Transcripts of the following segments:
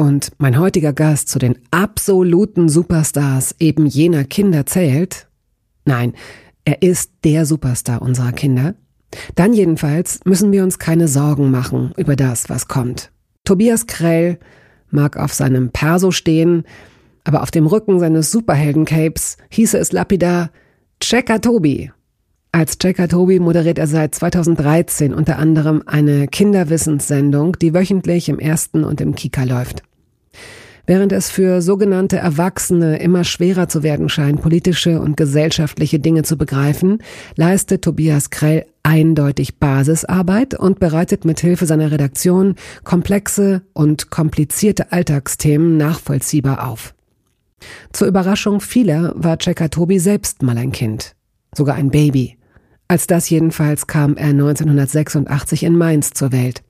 und mein heutiger Gast zu den absoluten Superstars eben jener Kinder zählt, nein, er ist der Superstar unserer Kinder, dann jedenfalls müssen wir uns keine Sorgen machen über das, was kommt. Tobias Krell mag auf seinem Perso stehen, aber auf dem Rücken seines Superhelden-Capes hieße es lapidar Checker Tobi. Als Checker Tobi moderiert er seit 2013 unter anderem eine Kinderwissenssendung, die wöchentlich im ersten und im Kika läuft. Während es für sogenannte Erwachsene immer schwerer zu werden scheint, politische und gesellschaftliche Dinge zu begreifen, leistet Tobias Krell eindeutig Basisarbeit und bereitet mit Hilfe seiner Redaktion komplexe und komplizierte Alltagsthemen nachvollziehbar auf. Zur Überraschung vieler war Checker Tobi selbst mal ein Kind, sogar ein Baby. Als das jedenfalls kam er 1986 in Mainz zur Welt.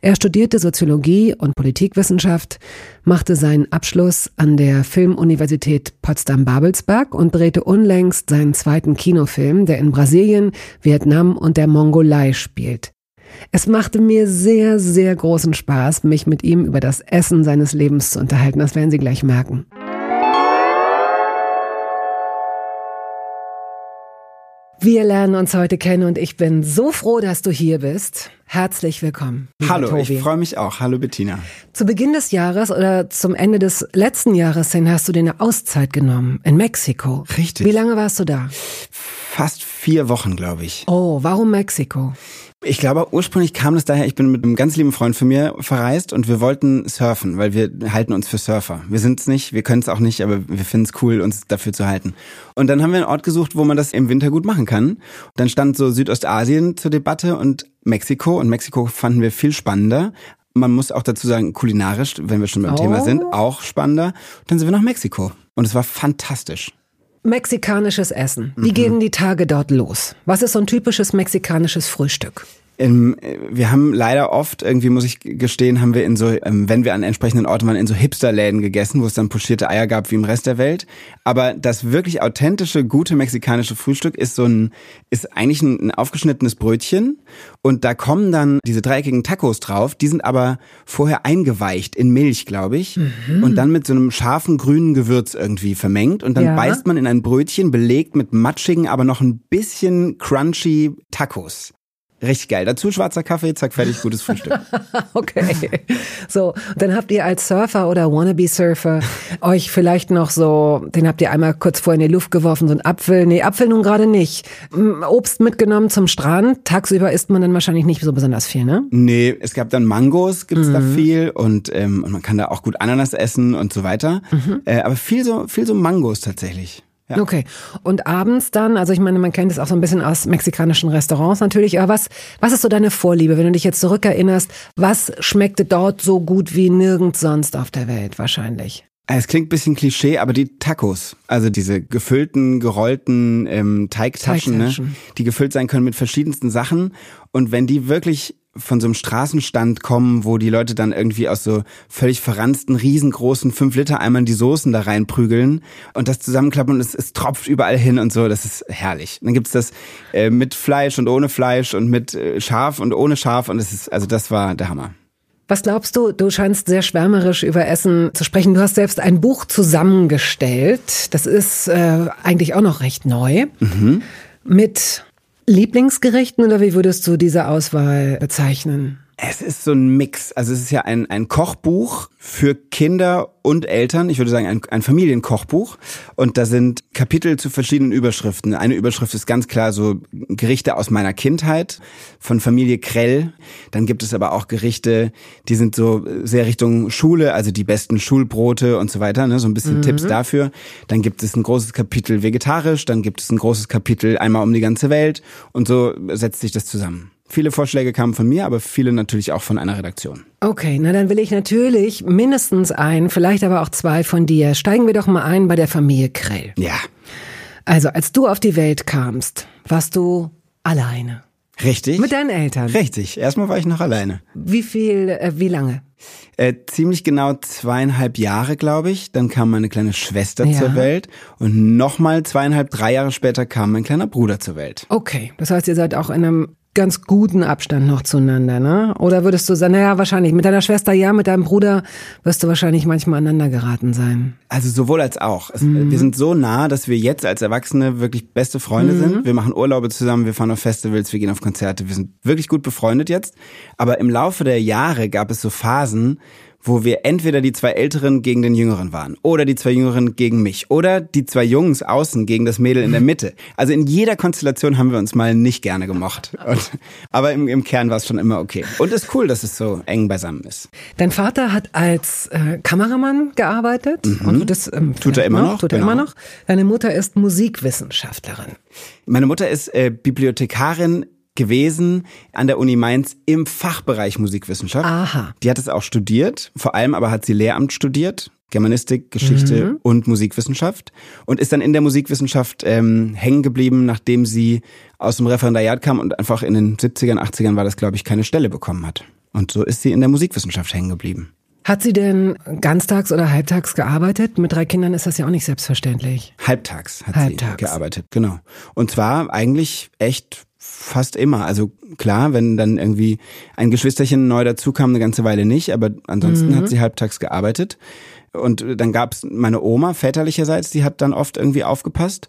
Er studierte Soziologie und Politikwissenschaft, machte seinen Abschluss an der Filmuniversität Potsdam-Babelsberg und drehte unlängst seinen zweiten Kinofilm, der in Brasilien, Vietnam und der Mongolei spielt. Es machte mir sehr, sehr großen Spaß, mich mit ihm über das Essen seines Lebens zu unterhalten. Das werden Sie gleich merken. Wir lernen uns heute kennen und ich bin so froh, dass du hier bist. Herzlich willkommen. Hallo, Tobi. ich freue mich auch. Hallo Bettina. Zu Beginn des Jahres oder zum Ende des letzten Jahres hin hast du dir eine Auszeit genommen in Mexiko. Richtig. Wie lange warst du da? Fast vier Wochen, glaube ich. Oh, warum Mexiko? Ich glaube, ursprünglich kam das daher, ich bin mit einem ganz lieben Freund von mir verreist und wir wollten surfen, weil wir halten uns für Surfer. Wir sind es nicht, wir können es auch nicht, aber wir finden es cool, uns dafür zu halten. Und dann haben wir einen Ort gesucht, wo man das im Winter gut machen kann. Dann stand so Südostasien zur Debatte und Mexiko. Und Mexiko fanden wir viel spannender. Man muss auch dazu sagen, kulinarisch, wenn wir schon beim Oh. Thema sind, auch spannender. Dann sind wir nach Mexiko. Und es war fantastisch. Mexikanisches Essen. Wie Mhm. gehen die Tage dort los? Was ist so ein typisches mexikanisches Frühstück? Ähm, wir haben leider oft, irgendwie muss ich gestehen, haben wir in so, ähm, wenn wir an entsprechenden Orten waren, in so Hipsterläden gegessen, wo es dann pochierte Eier gab wie im Rest der Welt. Aber das wirklich authentische, gute mexikanische Frühstück ist so ein, ist eigentlich ein, ein aufgeschnittenes Brötchen und da kommen dann diese dreieckigen Tacos drauf. Die sind aber vorher eingeweicht in Milch, glaube ich, und dann mit so einem scharfen grünen Gewürz irgendwie vermengt und dann Ja. beißt man in ein Brötchen belegt mit matschigen, aber noch ein bisschen crunchy Tacos. Richtig geil. Dazu schwarzer Kaffee, zack, fertig, gutes Frühstück. Okay. So, dann habt ihr als Surfer oder Wannabe-Surfer euch vielleicht noch so, den habt ihr einmal kurz vorher in die Luft geworfen, so ein Apfel. Nee, Apfel nun gerade nicht. Obst mitgenommen zum Strand. Tagsüber isst man dann wahrscheinlich nicht so besonders viel, ne? nee, es gab dann Mangos, gibt's da viel und, ähm, und man kann da auch gut Ananas essen und so weiter. Äh, aber viel so, viel so Mangos tatsächlich. Ja. Okay. Und abends dann, also ich meine, man kennt es auch so ein bisschen aus mexikanischen Restaurants natürlich, aber was, was ist so deine Vorliebe, wenn du dich jetzt zurückerinnerst, was schmeckte dort so gut wie nirgends sonst auf der Welt wahrscheinlich? Äh, Es klingt ein bisschen Klischee, aber die Tacos, also diese gefüllten, gerollten ähm, Teigtaschen, Teigtaschen. Ne, die gefüllt sein können mit verschiedensten Sachen. Und wenn die wirklich von so einem Straßenstand kommen, wo die Leute dann irgendwie aus so völlig verranzten, riesengroßen 5-Liter-Eimern die Soßen da reinprügeln und das zusammenklappen und es, es tropft überall hin und so, das ist herrlich. Dann gibt's das äh, mit Fleisch und ohne Fleisch und mit äh, Schaf und ohne Schaf und es ist, also das war der Hammer. Was glaubst du? Du scheinst sehr schwärmerisch über Essen zu sprechen. Du hast selbst ein Buch zusammengestellt. Das ist äh, eigentlich auch noch recht neu. Mit Lieblingsgerichten oder wie würdest du diese Auswahl bezeichnen? Es ist so ein Mix. Also es ist ja ein, ein Kochbuch für Kinder und Eltern. Ich würde sagen, ein, ein Familienkochbuch. Und da sind Kapitel zu verschiedenen Überschriften. Eine Überschrift ist ganz klar so Gerichte aus meiner Kindheit von Familie Krell. Dann gibt es aber auch Gerichte, die sind so sehr Richtung Schule, also die besten Schulbrote und so weiter. Ne? So ein bisschen Tipps dafür. Dann gibt es ein großes Kapitel vegetarisch. Dann gibt es ein großes Kapitel einmal um die ganze Welt. Und so setzt sich das zusammen. Viele Vorschläge kamen von mir, aber viele natürlich auch von einer Redaktion. Okay, na dann will ich natürlich mindestens ein, vielleicht aber auch zwei von dir. Steigen wir doch mal ein bei der Familie Krell. Ja. Also, als du auf die Welt kamst, warst du alleine. Richtig? Mit deinen Eltern. Richtig. Erstmal war ich noch alleine. Wie viel, äh, wie lange? Äh, ziemlich genau zweieinhalb Jahre, glaube ich. Dann kam meine kleine Schwester Ja. zur Welt und nochmal zweieinhalb, drei Jahre später kam mein kleiner Bruder zur Welt. Okay, das heißt, ihr seid auch in einem ganz guten Abstand noch zueinander, ne? Oder würdest du sagen, naja, wahrscheinlich mit deiner Schwester ja, mit deinem Bruder wirst du wahrscheinlich manchmal aneinander geraten sein. Also sowohl als auch. Es, Mhm. Wir sind so nah, dass wir jetzt als Erwachsene wirklich beste Freunde Mhm. sind. Wir machen Urlaube zusammen, wir fahren auf Festivals, wir gehen auf Konzerte. Wir sind wirklich gut befreundet jetzt. Aber im Laufe der Jahre gab es so Phasen, wo wir entweder die zwei Älteren gegen den Jüngeren waren oder die zwei Jüngeren gegen mich oder die zwei Jungs außen gegen das Mädel in der Mitte. Also in jeder Konstellation haben wir uns mal nicht gerne gemocht. Und, aber im, im Kern war es schon immer okay. Und es ist cool, dass es so eng beisammen ist. Dein Vater hat als äh, Kameramann gearbeitet und tut das ähm, Mhm. Tut er immer noch, Tut er genau. immer noch. Deine Mutter ist Musikwissenschaftlerin. Meine Mutter ist äh, Bibliothekarin gewesen an der Uni Mainz im Fachbereich Musikwissenschaft. Aha. Die hat es auch studiert, vor allem aber hat sie Lehramt studiert. Germanistik, Geschichte Mhm. und Musikwissenschaft und ist dann in der Musikwissenschaft ähm, hängen geblieben, nachdem sie aus dem Referendariat kam und einfach in den 70ern, 80ern war das, glaube ich, keine Stelle bekommen hat. Und so ist sie in der Musikwissenschaft hängen geblieben. Hat sie denn ganztags oder halbtags gearbeitet? Mit drei Kindern ist das ja auch nicht selbstverständlich. Halbtags hat Halbtags. sie gearbeitet, genau. Und zwar eigentlich echt fast immer. Also klar, wenn dann irgendwie ein Geschwisterchen neu dazukam, eine ganze Weile nicht, aber ansonsten Mhm. hat sie halbtags gearbeitet. Und dann gab's meine Oma väterlicherseits, die hat dann oft irgendwie aufgepasst.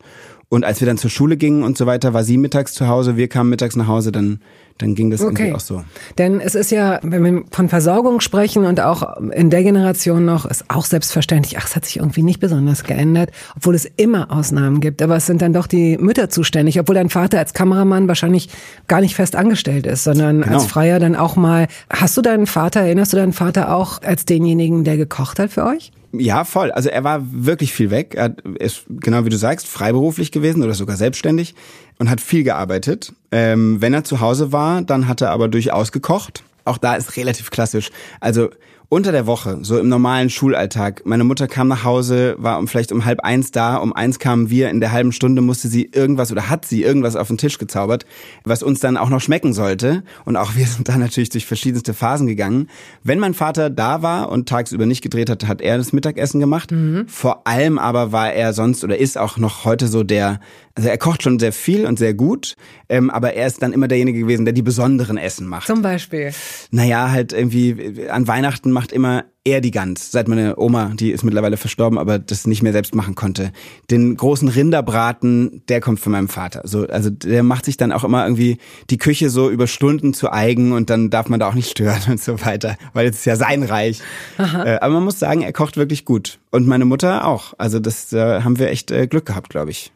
Und als wir dann zur Schule gingen und so weiter, war sie mittags zu Hause, wir kamen mittags nach Hause, dann, dann ging das irgendwie auch so. Denn es ist ja, wenn wir von Versorgung sprechen und auch in der Generation noch, ist auch selbstverständlich, ach, es hat sich irgendwie nicht besonders geändert, obwohl es immer Ausnahmen gibt. Aber es sind dann doch die Mütter zuständig, obwohl dein Vater als Kameramann wahrscheinlich gar nicht fest angestellt ist, sondern Genau. als Freier dann auch mal. Hast du deinen Vater, erinnerst du deinen Vater auch als denjenigen, der gekocht hat für euch? Ja, voll. Also er war wirklich viel weg. Er ist, genau wie du sagst, freiberuflich gewesen oder sogar selbstständig und hat viel gearbeitet. Ähm, wenn er zu Hause war, dann hat er aber durchaus gekocht. Auch da ist relativ klassisch. Also unter der Woche, so im normalen Schulalltag. Meine Mutter kam nach Hause, war um vielleicht um halb eins da, um eins kamen wir, in der halben Stunde musste sie irgendwas oder hat sie irgendwas auf den Tisch gezaubert, was uns dann auch noch schmecken sollte. Und auch wir sind da natürlich durch verschiedenste Phasen gegangen. Wenn mein Vater da war und tagsüber nicht gedreht hat, hat er das Mittagessen gemacht. Vor allem aber war er sonst oder ist auch noch heute so der, also er kocht schon sehr viel und sehr gut, ähm, aber er ist dann immer derjenige gewesen, der die besonderen Essen macht. Zum Beispiel. Naja, halt irgendwie äh, an Weihnachten macht immer er die Gans. Seit meine Oma, die ist mittlerweile verstorben, aber das nicht mehr selbst machen konnte. Den großen Rinderbraten, der kommt von meinem Vater. So, also der macht sich dann auch immer irgendwie die Küche so über Stunden zu eigen und dann darf man da auch nicht stören und so weiter, weil es ist ja sein Reich. Äh, aber man muss sagen, er kocht wirklich gut. Und meine Mutter auch. Also das äh, haben wir echt äh, Glück gehabt, glaube ich.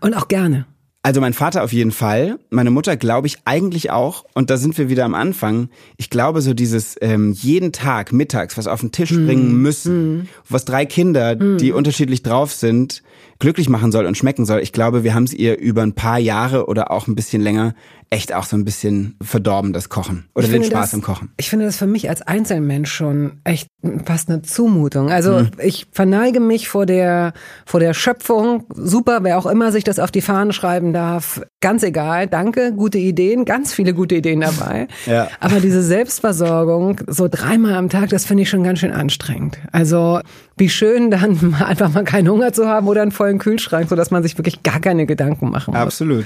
Und auch gerne. Also mein Vater auf jeden Fall, meine Mutter glaube ich eigentlich auch. Und da sind wir wieder am Anfang. Ich glaube so dieses ähm, jeden Tag mittags was auf den Tisch bringen müssen, was drei Kinder, die unterschiedlich drauf sind, glücklich machen soll und schmecken soll. Ich glaube, wir haben es ihr über ein paar Jahre oder auch ein bisschen länger echt auch so ein bisschen verdorben, das Kochen oder den Spaß das, im Kochen. Ich finde das für mich als Einzelmensch schon echt fast eine Zumutung. Also Mhm. ich verneige mich vor der, vor der Schöpfung. Super, wer auch immer sich das auf die Fahnen schreiben darf. Ganz egal. Danke, gute Ideen. Ganz viele gute Ideen dabei. Ja. Aber diese Selbstversorgung so dreimal am Tag, das finde ich schon ganz schön anstrengend. Also wie schön dann einfach mal keinen Hunger zu haben oder einen vollen Kühlschrank, sodass man sich wirklich gar keine Gedanken machen muss. Absolut.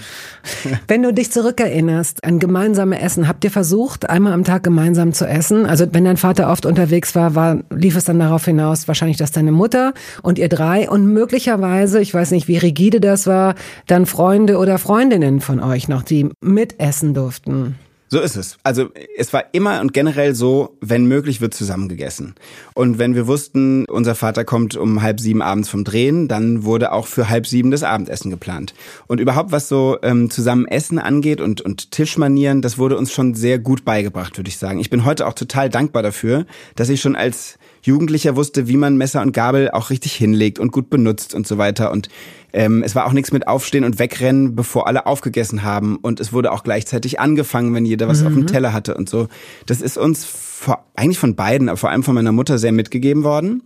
Wenn du dich zurückerinnerst an gemeinsame Essen, habt ihr versucht, einmal am Tag gemeinsam zu essen? Also wenn dein Vater oft unterwegs war, war lief es dann darauf hinaus, wahrscheinlich, dass deine Mutter und ihr drei und möglicherweise, ich weiß nicht, wie rigide das war, dann Freunde oder Freundinnen von euch noch, die mitessen durften. So ist es. Also es war immer und generell so, wenn möglich, wird zusammen gegessen. Und wenn wir wussten, unser Vater kommt um halb sieben abends vom Drehen, dann wurde auch für halb sieben das Abendessen geplant. Und überhaupt, was so ähm, zusammen Essen angeht und, und Tischmanieren, das wurde uns schon sehr gut beigebracht, würde ich sagen. Ich bin heute auch total dankbar dafür, dass ich schon als Jugendlicher wusste, wie man Messer und Gabel auch richtig hinlegt und gut benutzt und so weiter. Und ähm, es war auch nichts mit Aufstehen und Wegrennen, bevor alle aufgegessen haben. Und es wurde auch gleichzeitig angefangen, wenn jeder der was mhm. auf dem mhm. Teller hatte und so. Das ist uns vor, eigentlich von beiden, aber vor allem von meiner Mutter sehr mitgegeben worden.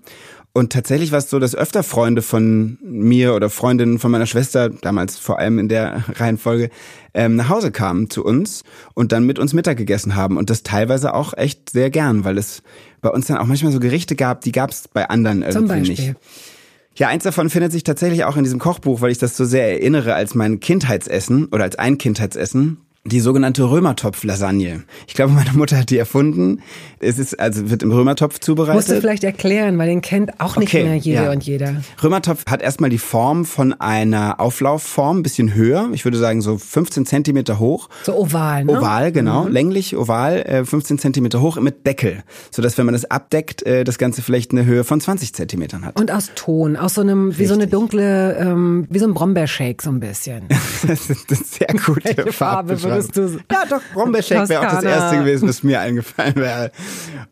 Und tatsächlich war es so, dass öfter Freunde von mir oder Freundinnen von meiner Schwester, damals vor allem in der Reihenfolge, ähm, nach Hause kamen zu uns und dann mit uns Mittag gegessen haben. Und das teilweise auch echt sehr gern, weil es bei uns dann auch manchmal so Gerichte gab, die gab es bei anderen irgendwie Zum Beispiel. nicht. Ja, eins davon findet sich tatsächlich auch in diesem Kochbuch, weil ich das so sehr erinnere als mein Kindheitsessen oder als ein Kindheitsessen die sogenannte Römertopf-Lasagne. Ich glaube, meine Mutter hat die erfunden. Es ist also wird im Römertopf zubereitet. Musst du vielleicht erklären, weil den kennt auch nicht okay, mehr jede ja. und jeder. Römertopf hat erstmal die Form von einer Auflaufform, ein bisschen höher. Ich würde sagen so 15 Zentimeter hoch. So oval, ne? Oval, genau, mhm. länglich oval, 15 äh, Zentimeter hoch mit Deckel, so dass wenn man das abdeckt, äh, das Ganze vielleicht eine Höhe von 20 Zentimetern hat. Und aus Ton, aus so einem Richtig. wie so eine dunkle, ähm, wie so ein Brombeershake so ein bisschen. das ist eine sehr gute Farbe würdest du. Ja, doch, Brombeershake wäre auch das erste gewesen, was mir eingefallen wäre.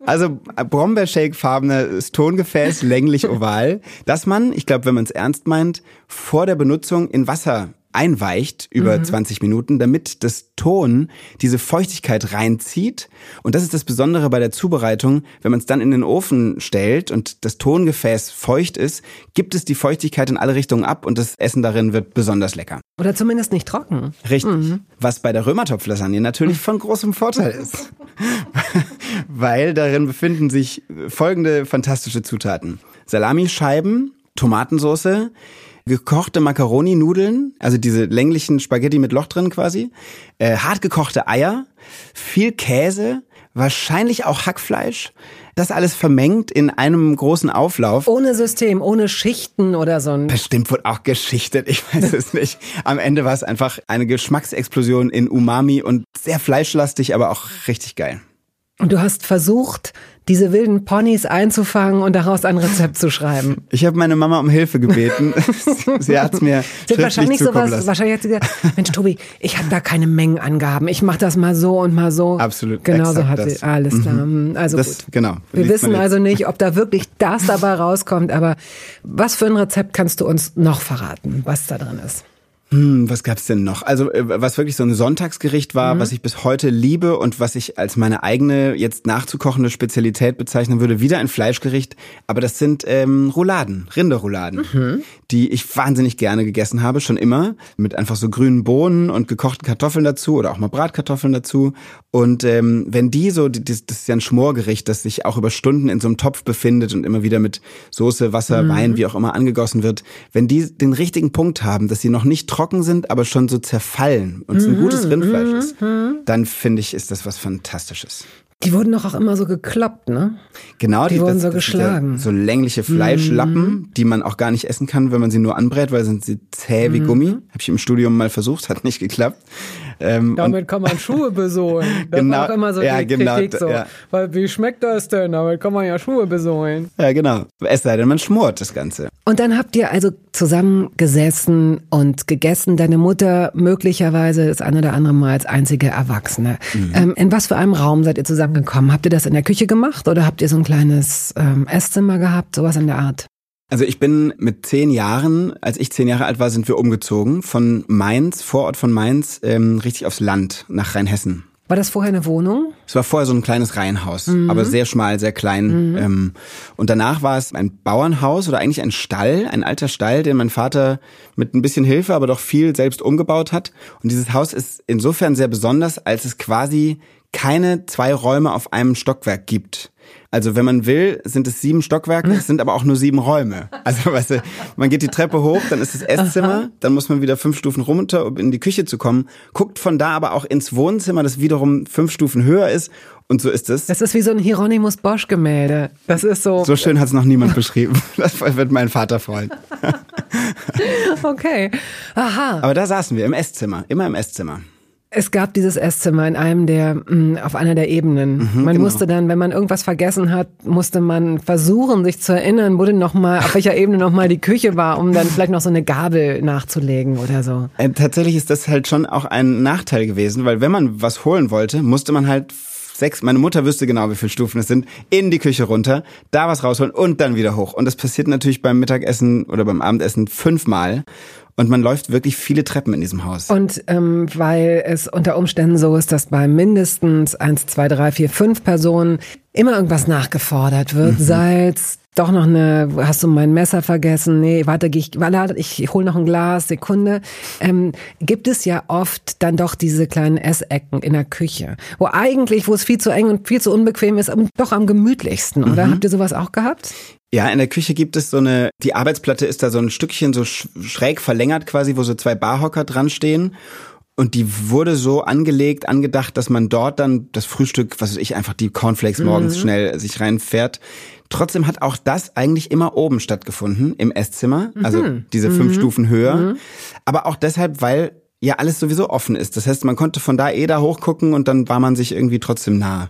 Also Brombeershake-farbenes Tongefäß, länglich oval, dass man, ich glaube, wenn man es ernst meint, vor der Benutzung in Wasser einweicht über mhm. 20 Minuten, damit das Ton diese Feuchtigkeit reinzieht. Und das ist das Besondere bei der Zubereitung. Wenn man es dann in den Ofen stellt und das Tongefäß feucht ist, gibt es die Feuchtigkeit in alle Richtungen ab und das Essen darin wird besonders lecker. Oder zumindest nicht trocken. Richtig. Mhm. Was bei der Römertopflasagne natürlich von großem Vorteil ist. Weil darin befinden sich folgende fantastische Zutaten. Salamischeiben, Tomatensauce, gekochte Macaroni-Nudeln, also diese länglichen Spaghetti mit Loch drin quasi, äh, hart gekochte Eier, viel Käse, wahrscheinlich auch Hackfleisch. Das alles vermengt in einem großen Auflauf. Ohne System, ohne Schichten oder so ein. Bestimmt wurde auch geschichtet, ich weiß es nicht. Am Ende war es einfach eine Geschmacksexplosion in Umami und sehr fleischlastig, aber auch richtig geil. Und du hast versucht, diese wilden Ponys einzufangen und daraus ein Rezept zu schreiben. Ich habe meine Mama um Hilfe gebeten. sie hat es mir sie wahrscheinlich sowas, lassen. Wahrscheinlich hat sie gesagt, Mensch Tobi, ich habe da keine Mengenangaben. Ich mache das mal so und mal so. Absolut. Genau so hat das. sie. Alles klar. Mhm. Also das, gut. Genau. Wir wissen also nicht, ob da wirklich das dabei rauskommt. Aber was für ein Rezept kannst du uns noch verraten, was da drin ist? Hm, was gab's denn noch? Also äh, was wirklich so ein Sonntagsgericht war, mhm. was ich bis heute liebe und was ich als meine eigene jetzt nachzukochende Spezialität bezeichnen würde, wieder ein Fleischgericht, aber das sind ähm, Rouladen, Rinderrouladen, mhm. die ich wahnsinnig gerne gegessen habe, schon immer, mit einfach so grünen Bohnen und gekochten Kartoffeln dazu oder auch mal Bratkartoffeln dazu. Und ähm, wenn die so, das, das ist ja ein Schmorgericht, das sich auch über Stunden in so einem Topf befindet und immer wieder mit Soße, Wasser, mhm. Wein, wie auch immer angegossen wird, wenn die den richtigen Punkt haben, dass sie noch nicht trocken trocken sind, aber schon so zerfallen und es ein gutes mhm, Rindfleisch mhm, ist, mhm. dann finde ich, ist das was Fantastisches. Die wurden doch auch immer so gekloppt, ne? Genau, die, die wurden das, so das geschlagen. so längliche Fleischlappen, mm. die man auch gar nicht essen kann, wenn man sie nur anbrät, weil sind sie zäh wie mm. Gummi. Habe ich im Studium mal versucht, hat nicht geklappt. Ähm, Damit kann man Schuhe besohlen. Das genau, war auch immer so ja, die genau, Kritik so. Ja. Weil wie schmeckt das denn? Damit kann man ja Schuhe besohlen. Ja, genau. Es sei denn, man schmort das Ganze. Und dann habt ihr also zusammen gesessen und gegessen. Deine Mutter möglicherweise das eine oder andere Mal als einzige Erwachsene. Mhm. Ähm, in was für einem Raum seid ihr zusammengekommen? Habt ihr das in der Küche gemacht oder habt ihr so ein kleines ähm, Esszimmer gehabt? Sowas in der Art? Also ich bin mit zehn Jahren, als ich zehn Jahre alt war, sind wir umgezogen von Mainz, Vorort von Mainz, ähm, richtig aufs Land nach Rheinhessen. War das vorher eine Wohnung? Es war vorher so ein kleines Reihenhaus, mhm. aber sehr schmal, sehr klein. Mhm. Ähm, und danach war es ein Bauernhaus oder eigentlich ein Stall, ein alter Stall, den mein Vater mit ein bisschen Hilfe, aber doch viel selbst umgebaut hat. Und dieses Haus ist insofern sehr besonders, als es quasi keine zwei Räume auf einem Stockwerk gibt. Also wenn man will, sind es sieben Stockwerke, es sind aber auch nur sieben Räume. Also weißt du, man geht die Treppe hoch, dann ist das Esszimmer, dann muss man wieder fünf Stufen runter, um in die Küche zu kommen, guckt von da aber auch ins Wohnzimmer, das wiederum fünf Stufen höher ist und so ist es. Das ist wie so ein Hieronymus Bosch Gemälde. Das ist so. So schön hat es noch niemand beschrieben. Das wird mein Vater freuen. okay. Aha. Aber da saßen wir im Esszimmer, immer im Esszimmer. Es gab dieses Esszimmer in einem der, mm, auf einer der Ebenen. Mhm, man genau. musste dann, wenn man irgendwas vergessen hat, musste man versuchen, sich zu erinnern, wo denn nochmal, auf welcher Ebene nochmal die Küche war, um dann vielleicht noch so eine Gabel nachzulegen oder so. Äh, tatsächlich ist das halt schon auch ein Nachteil gewesen, weil wenn man was holen wollte, musste man halt sechs, meine Mutter wüsste genau, wie viele Stufen es sind, in die Küche runter, da was rausholen und dann wieder hoch. Und das passiert natürlich beim Mittagessen oder beim Abendessen fünfmal. Und man läuft wirklich viele Treppen in diesem Haus. Und ähm, weil es unter Umständen so ist, dass bei mindestens eins, zwei, drei, vier, fünf Personen immer irgendwas nachgefordert wird. Mhm. Salz, doch noch eine, hast du mein Messer vergessen? Nee, warte, ich, warte, ich hol noch ein Glas, Sekunde. Ähm, gibt es ja oft dann doch diese kleinen Essecken in der Küche, wo eigentlich, wo es viel zu eng und viel zu unbequem ist, doch am gemütlichsten, oder? Mhm. Habt ihr sowas auch gehabt? Ja, in der Küche gibt es so eine, die Arbeitsplatte ist da so ein Stückchen so schräg verlängert quasi, wo so zwei Barhocker dran stehen. Und die wurde so angelegt, angedacht, dass man dort dann das Frühstück, was weiß ich, einfach die Cornflakes morgens mhm. schnell sich reinfährt. Trotzdem hat auch das eigentlich immer oben stattgefunden, im Esszimmer. Also mhm. diese fünf mhm. Stufen höher. Mhm. Aber auch deshalb, weil ja alles sowieso offen ist. Das heißt, man konnte von da eh da hochgucken und dann war man sich irgendwie trotzdem nah.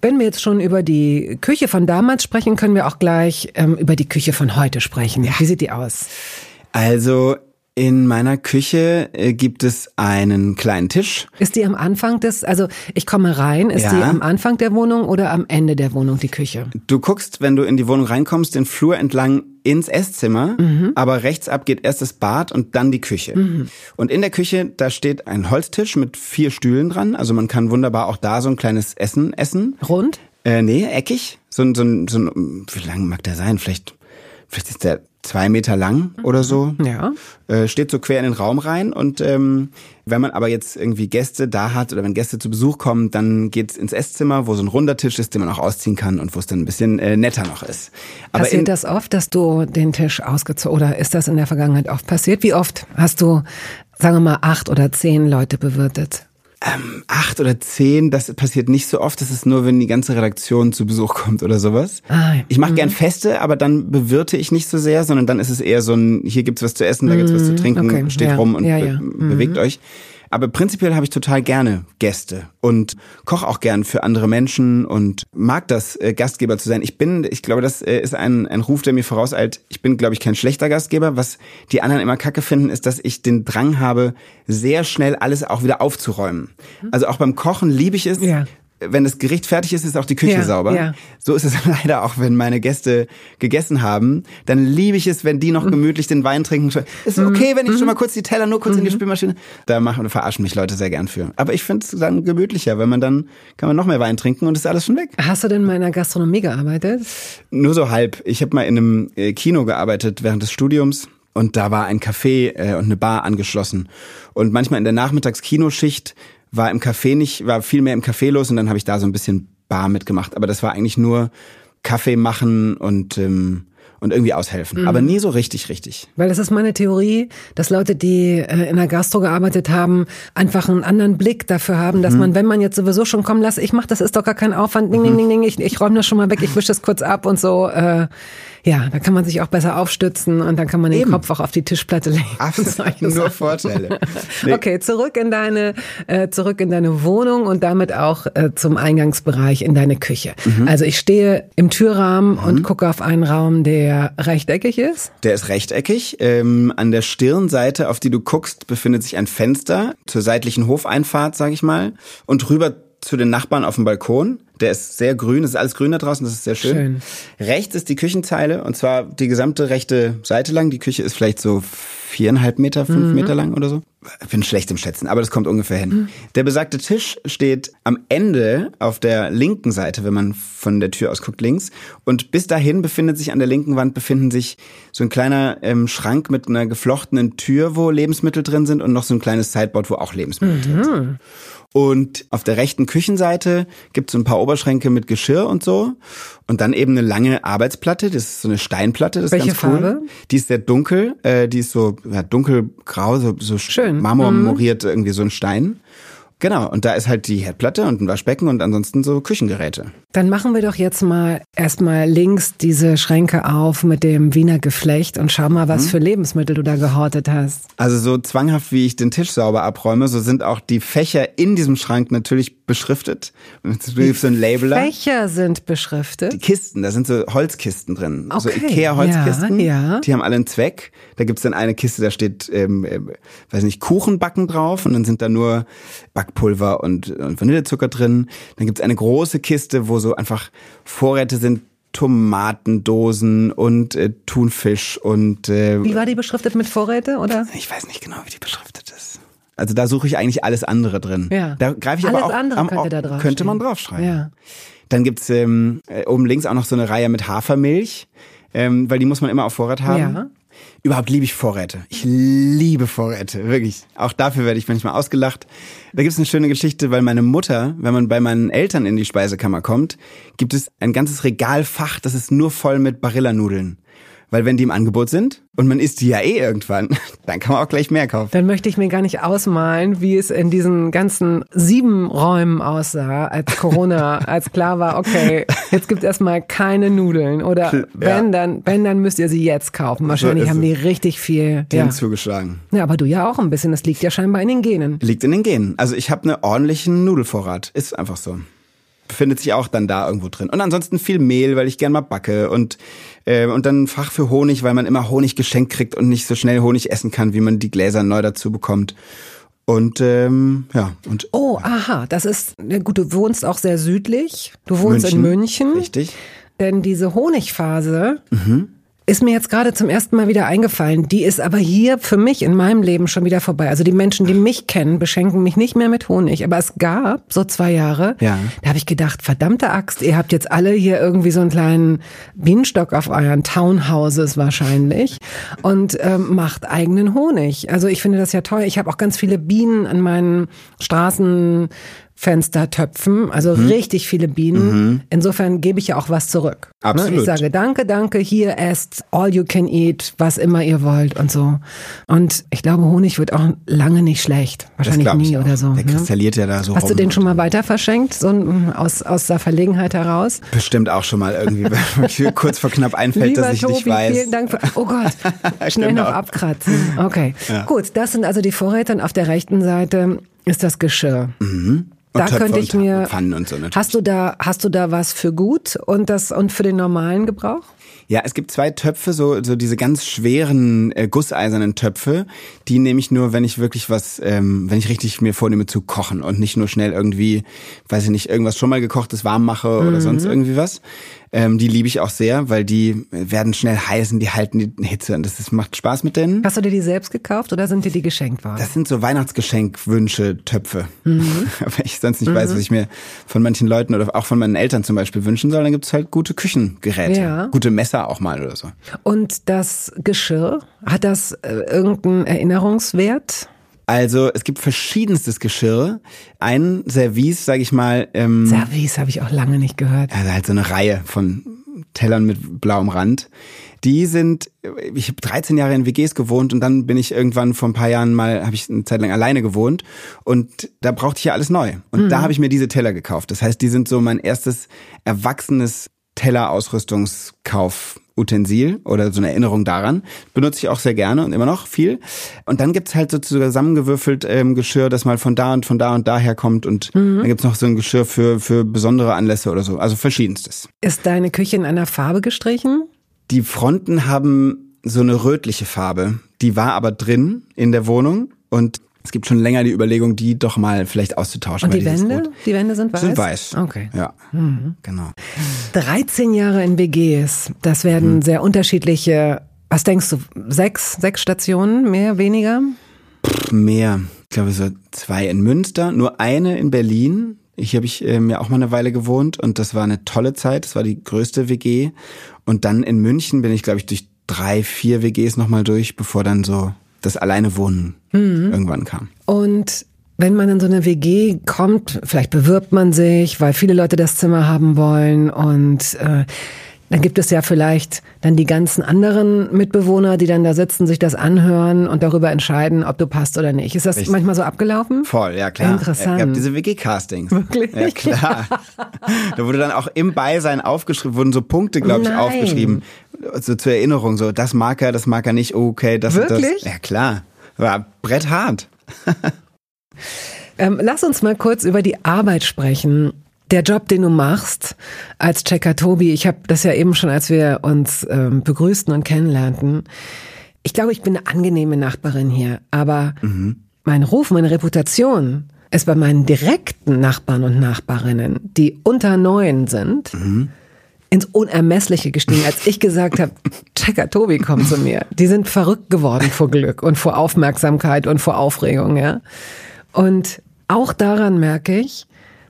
Wenn wir jetzt schon über die Küche von damals sprechen, können wir auch gleich ähm, über die Küche von heute sprechen. Ja. Wie sieht die aus? Also in meiner Küche äh, gibt es einen kleinen Tisch. Ist die am Anfang des, also ich komme rein, ist ja. die am Anfang der Wohnung oder am Ende der Wohnung die Küche? Du guckst, wenn du in die Wohnung reinkommst, den Flur entlang ins Esszimmer, mhm. aber rechts ab geht erst das Bad und dann die Küche. Mhm. Und in der Küche, da steht ein Holztisch mit vier Stühlen dran, also man kann wunderbar auch da so ein kleines Essen essen. Rund? Äh, nee, eckig. So, ein so, ein so ein, wie lang mag der sein? Vielleicht, vielleicht ist der zwei Meter lang oder so. Ja. Äh, steht so quer in den Raum rein. Und ähm, wenn man aber jetzt irgendwie Gäste da hat oder wenn Gäste zu Besuch kommen, dann geht's ins Esszimmer, wo so ein runder Tisch ist, den man auch ausziehen kann und wo es dann ein bisschen äh, netter noch ist. Aber passiert das oft, dass du den Tisch ausgezogen oder ist das in der Vergangenheit oft passiert? Wie oft hast du, sagen wir mal, acht oder zehn Leute bewirtet? Ähm, acht oder zehn, das passiert nicht so oft. Das ist nur, wenn die ganze Redaktion zu Besuch kommt oder sowas. Ah, ja. Ich mache mhm. gern Feste, aber dann bewirte ich nicht so sehr, sondern dann ist es eher so ein, hier gibt's was zu essen, da gibt's was zu mhm. trinken, okay. steht ja. rum und ja, be mhm. bewegt euch. Aber prinzipiell habe ich total gerne Gäste und koche auch gern für andere Menschen und mag das, äh, Gastgeber zu sein. Ich bin, ich glaube, das äh, ist ein, ein Ruf, der mir vorauseilt. Ich bin, glaube ich, kein schlechter Gastgeber. Was die anderen immer kacke finden, ist, dass ich den Drang habe, sehr schnell alles auch wieder aufzuräumen. Also auch beim Kochen liebe ich es, ja wenn das Gericht fertig ist, ist auch die Küche ja, sauber. Ja. So ist es leider auch, wenn meine Gäste gegessen haben. Dann liebe ich es, wenn die noch mhm. gemütlich den Wein trinken. Ist okay, wenn ich schon mhm. mal kurz die Teller nur kurz in die mhm. Spülmaschine. Da machen, verarschen mich Leute sehr gern für. Aber ich finde es dann gemütlicher, wenn man dann kann man noch mehr Wein trinken und ist alles schon weg. Hast du denn in meiner Gastronomie gearbeitet? Nur so halb. Ich habe mal in einem äh, Kino gearbeitet während des Studiums. Und da war ein Café äh, und eine Bar angeschlossen. Und manchmal in der Nachmittags-Kinoschicht war im Café nicht, war viel mehr im Café los und dann habe ich da so ein bisschen Bar mitgemacht. Aber das war eigentlich nur Kaffee machen und ähm, und irgendwie aushelfen. Mhm. Aber nie so richtig, richtig. Weil das ist meine Theorie, dass Leute, die äh, in der Gastro gearbeitet haben, einfach einen anderen Blick dafür haben, dass mhm. man, wenn man jetzt sowieso schon kommen lässt, ich mach, das ist doch gar kein Aufwand, ding, ding, ding, ding, ich, ich räume das schon mal weg, ich wische das kurz ab und so. Äh, ja, da kann man sich auch besser aufstützen und dann kann man den Eben. Kopf auch auf die Tischplatte legen. Absolut, nur Vorteile. Nee. Okay, zurück in deine, äh, zurück in deine Wohnung und damit auch äh, zum Eingangsbereich in deine Küche. Mhm. Also ich stehe im Türrahmen mhm. und gucke auf einen Raum, der rechteckig ist. Der ist rechteckig. Ähm, an der Stirnseite, auf die du guckst, befindet sich ein Fenster zur seitlichen Hofeinfahrt, sag ich mal, und rüber zu den Nachbarn auf dem Balkon. Der ist sehr grün, es ist alles grün da draußen, das ist sehr schön. schön. Rechts ist die Küchenzeile und zwar die gesamte rechte Seite lang. Die Küche ist vielleicht so viereinhalb Meter, fünf mhm. Meter lang oder so. Ich bin schlecht im Schätzen, aber das kommt ungefähr hin. Mhm. Der besagte Tisch steht am Ende auf der linken Seite, wenn man von der Tür aus guckt, links. Und bis dahin befindet sich an der linken Wand befinden sich so ein kleiner ähm, Schrank mit einer geflochtenen Tür, wo Lebensmittel drin sind und noch so ein kleines Sideboard, wo auch Lebensmittel mhm. drin sind. Und auf der rechten Küchenseite gibt es ein paar Oberschränke mit Geschirr und so. Und dann eben eine lange Arbeitsplatte, das ist so eine Steinplatte, das Welche ist ganz cool. Farbe? Die ist sehr dunkel, äh, die ist so ja, dunkelgrau, so, so Schön. marmormoriert mhm. irgendwie so ein Stein. Genau, und da ist halt die Herdplatte und ein Waschbecken und ansonsten so Küchengeräte. Dann machen wir doch jetzt mal erstmal links diese Schränke auf mit dem Wiener Geflecht und schau mal, was mhm. für Lebensmittel du da gehortet hast. Also so zwanghaft, wie ich den Tisch sauber abräume, so sind auch die Fächer in diesem Schrank natürlich beschriftet. Die so ein Labeler. Fächer sind beschriftet? Die Kisten, da sind so Holzkisten drin. Okay. So Ikea-Holzkisten. Ja, ja. Die haben alle einen Zweck. Da gibt's dann eine Kiste, da steht, ähm, äh, weiß nicht, Kuchenbacken drauf und dann sind da nur Backpulver und, und Vanillezucker drin. Dann gibt's eine große Kiste, wo so einfach Vorräte sind, Tomatendosen und äh, Thunfisch und äh, Wie war die beschriftet mit Vorräte oder? ich weiß nicht genau, wie die beschriftet. Also da suche ich eigentlich alles andere drin. Ja. Da greife ich Alles aber auch andere am- könnte da draufstehen. könnte man draufschreiben. Ja. Dann gibt's ähm, äh, oben links auch noch so eine Reihe mit Hafermilch, ähm, weil die muss man immer auf Vorrat haben. Ja. Überhaupt liebe ich Vorräte. Ich liebe Vorräte, wirklich. Auch dafür werde ich manchmal ausgelacht. Da gibt's eine schöne Geschichte, weil meine Mutter, wenn man bei meinen Eltern in die Speisekammer kommt, gibt es ein ganzes Regalfach, das ist nur voll mit Barillanudeln. Weil wenn die im Angebot sind und man isst die ja eh irgendwann, dann kann man auch gleich mehr kaufen. Dann möchte ich mir gar nicht ausmalen, wie es in diesen ganzen sieben Räumen aussah, als Corona, als klar war, okay, jetzt gibt es erstmal keine Nudeln. Oder wenn, dann, wenn, dann müsst ihr sie jetzt kaufen. Wahrscheinlich ist haben die richtig viel. Die Ja. zugeschlagen. ja, aber du ja auch ein bisschen. Das liegt ja scheinbar in den Genen. Liegt in den Genen. Also ich habe einen ordentlichen Nudelvorrat. Ist einfach so. Befindet sich auch dann da irgendwo drin. Und ansonsten viel Mehl, weil ich gern mal backe. Und, äh, und dann ein Fach für Honig, weil man immer Honig geschenkt kriegt und nicht so schnell Honig essen kann, wie man die Gläser neu dazu bekommt. Und ähm, ja, und Oh, aha, das ist, gut, du wohnst auch sehr südlich. Du wohnst in München. Richtig. Denn diese Honigphase ist mir jetzt gerade zum ersten Mal wieder eingefallen. Die ist aber hier für mich in meinem Leben schon wieder vorbei. Also die Menschen, die mich kennen, beschenken mich nicht mehr mit Honig. Aber es gab so zwei Jahre, Ja. da habe ich gedacht, verdammte Axt, ihr habt jetzt alle hier irgendwie so einen kleinen Bienenstock auf euren Townhouses wahrscheinlich und ähm, macht eigenen Honig. Also ich finde das ja toll. Ich habe auch ganz viele Bienen an meinen Straßen. Fenstertöpfen, also Mhm. richtig viele Bienen. Insofern gebe ich ja auch was zurück. Ne? Absolut. Ich sage danke, danke, hier esst all you can eat, was immer ihr wollt und so. Und ich glaube, Honig wird auch lange nicht schlecht. Wahrscheinlich nie auch. oder so. Der ne? kristalliert ja da so Hast rum. du den schon mal weiter verschenkt, so ein- aus, aus der Verlegenheit heraus? Bestimmt auch schon mal irgendwie, wenn kurz vor knapp einfällt, Lieber dass ich Tobi, nicht weiß. vielen Dank. Für, oh Gott, schnell noch Genau. abkratzen. Okay, gut, das sind also die Vorräte und auf der rechten Seite ist das Geschirr. Und Da Töpfe könnte ich mir. Pfannen und so natürlich. Hast du da, hast du da was für gut und das und für den normalen Gebrauch? Ja, es gibt zwei Töpfe, so, so diese ganz schweren äh, gusseisernen Töpfe. Die nehme ich nur, wenn ich wirklich was, ähm, wenn ich richtig mir vornehme zu kochen und nicht nur schnell irgendwie, weiß ich nicht, irgendwas schon mal gekochtes warm mache oder sonst irgendwie was. Ähm, die liebe ich auch sehr, weil die werden schnell heiß und die halten die Hitze und das ist, macht Spaß mit denen. Hast du dir die selbst gekauft oder sind dir die geschenkt worden? Das sind so Weihnachtsgeschenkwünsche, Töpfe. Mhm. Wenn ich sonst nicht weiß, was ich mir von manchen Leuten oder auch von meinen Eltern zum Beispiel wünschen soll, dann gibt's halt gute Küchengeräte. Ja. Gute Messer auch mal oder so. Und das Geschirr, hat das äh, irgendeinen Erinnerungswert? Also es gibt verschiedenstes Geschirr. Ein Service, sage ich mal, ähm, Service habe ich auch lange nicht gehört. also halt so eine Reihe von Tellern mit blauem Rand. Die sind, ich habe 13 Jahre in WGs gewohnt und dann bin ich irgendwann vor ein paar Jahren mal, habe ich eine Zeit lang alleine gewohnt und da brauchte ich ja alles neu. Und da habe ich mir diese Teller gekauft. Das heißt, die sind so mein erstes erwachsenes Tellerausrüstungskauf. Utensil oder so eine Erinnerung daran. Benutze ich auch sehr gerne und immer noch viel. Und dann gibt's halt so zusammengewürfelt ähm, Geschirr, das mal von da und von da und daher kommt. Und dann gibt's noch so ein Geschirr für, für besondere Anlässe oder so. Also verschiedenstes. Ist deine Küche in einer Farbe gestrichen? Die Fronten haben so eine rötliche Farbe. Die war aber drin in der Wohnung und es gibt schon länger die Überlegung, die doch mal vielleicht auszutauschen. Und die Wände? Rot- Die Wände sind weiß? sind weiß. Okay. Ja, genau. 13 Jahre in WGs, das werden Mhm. sehr unterschiedliche, was denkst du, sechs, sechs Stationen, mehr, weniger? Mehr. Ich glaube so zwei in Münster, nur eine in Berlin. Hier habe ich ähm, ja auch mal eine Weile gewohnt und das war eine tolle Zeit. Das war die größte WG. Und dann in München bin ich, glaube ich, durch drei, vier WGs nochmal durch, bevor dann so das Alleinewohnen Mhm. irgendwann kam. Und wenn man in so eine WG kommt, vielleicht bewirbt man sich, weil viele Leute das Zimmer haben wollen und äh, dann gibt es ja vielleicht dann die ganzen anderen Mitbewohner, die dann da sitzen, sich das anhören und darüber entscheiden, ob du passt oder nicht. Ist das Richtig. manchmal so abgelaufen? Voll, ja klar. Interessant. Ich habe diese WG-Castings. Wirklich? Ja klar. da wurde dann auch im Beisein aufgeschrieben, wurden so Punkte, glaube ich, Nein. aufgeschrieben. So zur Erinnerung, so das mag er, das mag er nicht, okay, das Wirklich? das. Ja klar. War bretthart. Ähm, lass uns mal kurz über die Arbeit sprechen. Der Job, den du machst als Checker Tobi, ich habe das ja eben schon, als wir uns ähm, begrüßten und kennenlernten. Ich glaube, ich bin eine angenehme Nachbarin hier, aber mein Ruf, meine Reputation ist bei meinen direkten Nachbarn und Nachbarinnen, die unter neun sind, ins Unermessliche gestiegen, als ich gesagt habe, Checker Tobi kommt zu mir. Die sind verrückt geworden vor Glück und vor Aufmerksamkeit und vor Aufregung, ja. Und auch daran merke ich,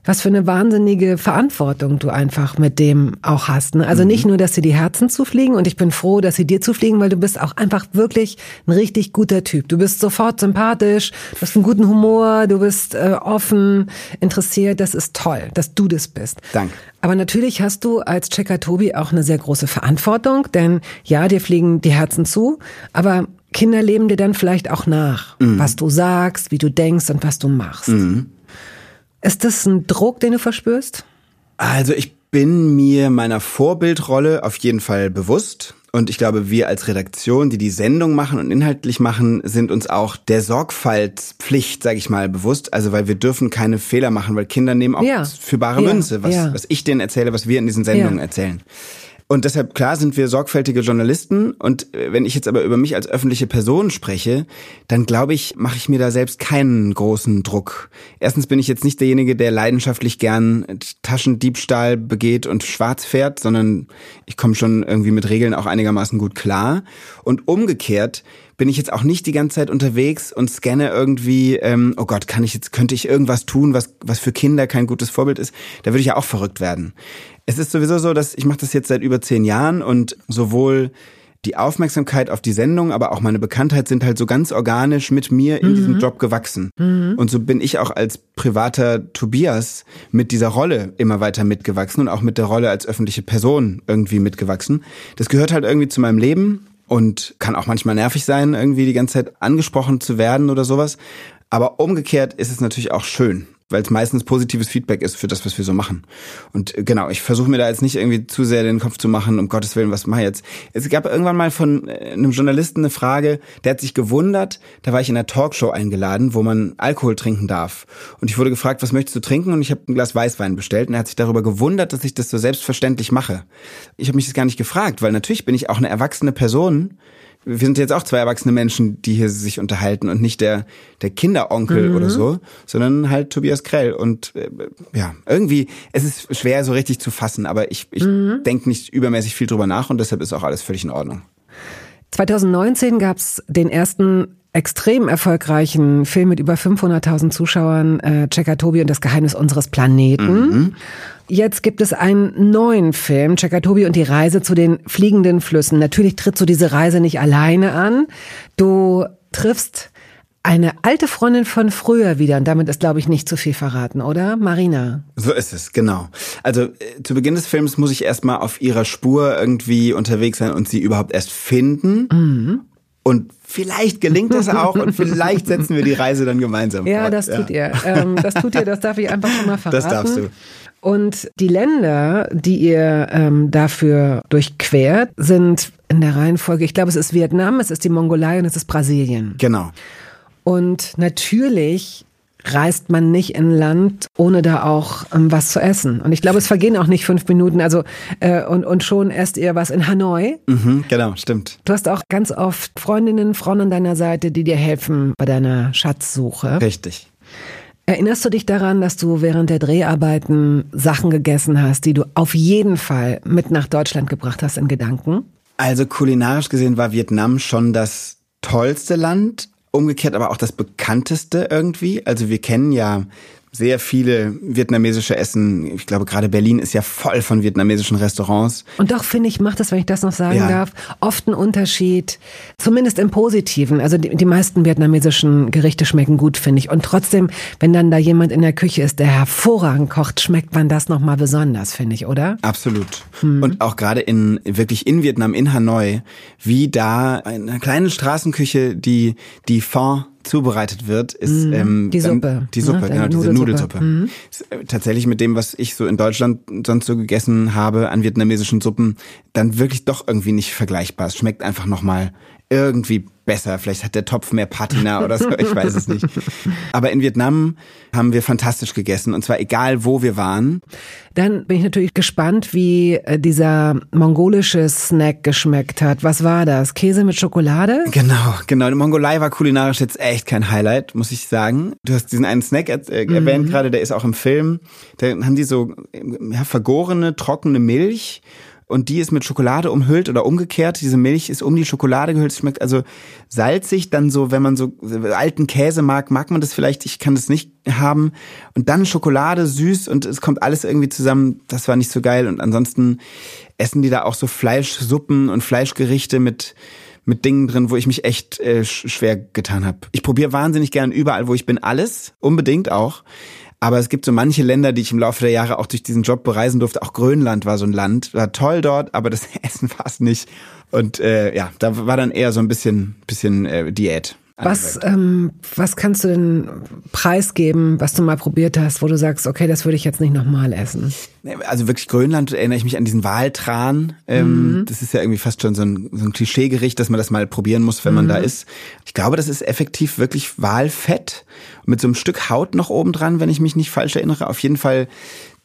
was für eine wahnsinnige Verantwortung du einfach mit dem auch hast. Ne? Also mhm. nicht nur, dass sie die Herzen zufliegen und ich bin froh, dass sie dir zufliegen, weil du bist auch einfach wirklich ein richtig guter Typ. Du bist sofort sympathisch, du hast einen guten Humor, du bist äh, offen, interessiert. Das ist toll, dass du das bist. Danke. Aber natürlich hast du als Checker Tobi auch eine sehr große Verantwortung, denn ja, dir fliegen die Herzen zu, aber Kinder leben dir dann vielleicht auch nach, mhm. was du sagst, wie du denkst und was du machst. Mhm. Ist das ein Druck, den du verspürst? Also ich bin mir meiner Vorbildrolle auf jeden Fall bewusst. Und ich glaube, wir als Redaktion, die die Sendung machen und inhaltlich machen, sind uns auch der Sorgfaltspflicht, sage ich mal, bewusst. Also weil wir dürfen keine Fehler machen, weil Kinder nehmen auch ja. für bare ja. Münze, was, ja. was ich denen erzähle, was wir in diesen Sendungen erzählen. Und deshalb, klar, sind wir sorgfältige Journalisten. Und äh, wenn ich jetzt aber über mich als öffentliche Person spreche, dann glaube ich, mache ich mir da selbst keinen großen Druck. Erstens bin ich jetzt nicht derjenige, der leidenschaftlich gern Taschendiebstahl begeht und schwarz fährt, sondern ich komme schon irgendwie mit Regeln auch einigermaßen gut klar. Und umgekehrt bin ich jetzt auch nicht die ganze Zeit unterwegs und scanne irgendwie, ähm, oh Gott, kann ich jetzt, könnte ich irgendwas tun, was, was für Kinder kein gutes Vorbild ist? Da würde ich ja auch verrückt werden. Es ist sowieso so, dass ich mache das jetzt seit über zehn Jahren und sowohl die Aufmerksamkeit auf die Sendung, aber auch meine Bekanntheit sind halt so ganz organisch mit mir in mhm. diesem Job gewachsen. Mhm. Und so bin ich auch als privater Tobias mit dieser Rolle immer weiter mitgewachsen und auch mit der Rolle als öffentliche Person irgendwie mitgewachsen. Das gehört halt irgendwie zu meinem Leben und kann auch manchmal nervig sein, irgendwie die ganze Zeit angesprochen zu werden oder sowas. Aber umgekehrt ist es natürlich auch schön weil es meistens positives Feedback ist für das, was wir so machen. Und äh, genau, ich versuche mir da jetzt nicht irgendwie zu sehr den Kopf zu machen, um Gottes Willen, was mache ich jetzt? Es gab irgendwann mal von äh, einem Journalisten eine Frage, der hat sich gewundert, da war ich in einer Talkshow eingeladen, wo man Alkohol trinken darf. Und ich wurde gefragt, was möchtest du trinken? Und ich habe ein Glas Weißwein bestellt und er hat sich darüber gewundert, dass ich das so selbstverständlich mache. Ich habe mich das gar nicht gefragt, weil natürlich bin ich auch eine erwachsene Person, wir sind jetzt auch zwei erwachsene Menschen, die hier sich unterhalten und nicht der, der Kinderonkel mhm. oder so, sondern halt Tobias Krell. Und äh, ja, irgendwie, es ist schwer so richtig zu fassen, aber ich, ich mhm. denke nicht übermäßig viel drüber nach und deshalb ist auch alles völlig in Ordnung. 2019 gab es den ersten extrem erfolgreichen Film mit über 500.000 Zuschauern, äh, Checker Tobi und das Geheimnis unseres Planeten. Mhm. Jetzt gibt es einen neuen Film, Checker Tobi und die Reise zu den fliegenden Flüssen. Natürlich trittst du diese Reise nicht alleine an. Du triffst eine alte Freundin von früher wieder und damit ist, glaube ich, nicht zu viel verraten, oder? Marina. So ist es, genau. Also äh, zu Beginn des Films muss ich erstmal auf ihrer Spur irgendwie unterwegs sein und sie überhaupt erst finden. Mhm. Und vielleicht gelingt das auch und vielleicht setzen wir die Reise dann gemeinsam ja, fort. Das ja, das tut ihr. Ähm, das tut ihr, das darf ich einfach schon mal verraten. Das darfst du. Und die Länder, die ihr ähm, dafür durchquert, sind in der Reihenfolge, ich glaube, es ist Vietnam, es ist die Mongolei und es ist Brasilien. Genau. Und natürlich reist man nicht in Land, ohne da auch ähm, was zu essen. Und ich glaube, es vergehen auch nicht fünf Minuten. Also äh, und, und schon esst ihr was in Hanoi. Mhm, genau, stimmt. Du hast auch ganz oft Freundinnen, Frauen an deiner Seite, die dir helfen bei deiner Schatzsuche. Richtig. Erinnerst du dich daran, dass du während der Dreharbeiten Sachen gegessen hast, die du auf jeden Fall mit nach Deutschland gebracht hast in Gedanken? Also kulinarisch gesehen war Vietnam schon das tollste Land, umgekehrt aber auch das bekannteste irgendwie. Also wir kennen ja sehr viele vietnamesische Essen. Ich glaube, gerade Berlin ist ja voll von vietnamesischen Restaurants. Und doch finde ich, macht das, wenn ich das noch sagen ja. darf, oft einen Unterschied, zumindest im Positiven. Also die, die meisten vietnamesischen Gerichte schmecken gut, finde ich. Und trotzdem, wenn dann da jemand in der Küche ist, der hervorragend kocht, schmeckt man das nochmal besonders, finde ich, oder? Absolut. Hm. Und auch gerade in, wirklich in Vietnam, in Hanoi, wie da eine kleine Straßenküche, die, die Pho zubereitet wird, ist mm, ähm, die Suppe. Die Suppe, ne? genau, diese Nudelsuppe. Mm. Tatsächlich mit dem, was ich so in Deutschland sonst so gegessen habe an vietnamesischen Suppen, dann wirklich doch irgendwie nicht vergleichbar. Es schmeckt einfach nochmal irgendwie besser. Vielleicht hat der Topf mehr Patina oder so, ich weiß es nicht. Aber in Vietnam haben wir fantastisch gegessen und zwar egal, wo wir waren. Dann bin ich natürlich gespannt, wie äh, dieser mongolische Snack geschmeckt hat. Was war das? Käse mit Schokolade? Genau, genau. Die Mongolei war kulinarisch jetzt echt kein Highlight, muss ich sagen. Du hast diesen einen Snack äh, mhm. erwähnt gerade, der ist auch im Film. Da haben die so ja, vergorene, trockene Milch und die ist mit Schokolade umhüllt oder umgekehrt. Diese Milch ist um die Schokolade gehüllt. Schmeckt also salzig, dann so, wenn man so alten Käse mag, mag man das vielleicht. Ich kann das nicht haben. Und dann Schokolade, süß und es kommt alles irgendwie zusammen. Das war nicht so geil. Und ansonsten essen die da auch so Fleischsuppen und Fleischgerichte mit mit Dingen drin, wo ich mich echt äh, schwer getan habe. Ich probiere wahnsinnig gern überall, wo ich bin, alles, unbedingt auch. Aber es gibt so manche Länder, die ich im Laufe der Jahre auch durch diesen Job bereisen durfte. Auch Grönland war so ein Land, war toll dort, aber das Essen war es nicht. Und äh, ja, da war dann eher so ein bisschen, bisschen äh, Diät. Was, ähm, was kannst du denn preisgeben, was du mal probiert hast, wo du sagst, okay, das würde ich jetzt nicht nochmal essen? Also wirklich Grönland erinnere ich mich an diesen Waltran. Ähm, mhm. Das ist ja irgendwie fast schon so ein, so ein Klischeegericht, dass man das mal probieren muss, wenn man da mhm. ist. Ich glaube, das ist effektiv wirklich Walfett mit so einem Stück Haut noch oben dran, wenn ich mich nicht falsch erinnere. Auf jeden Fall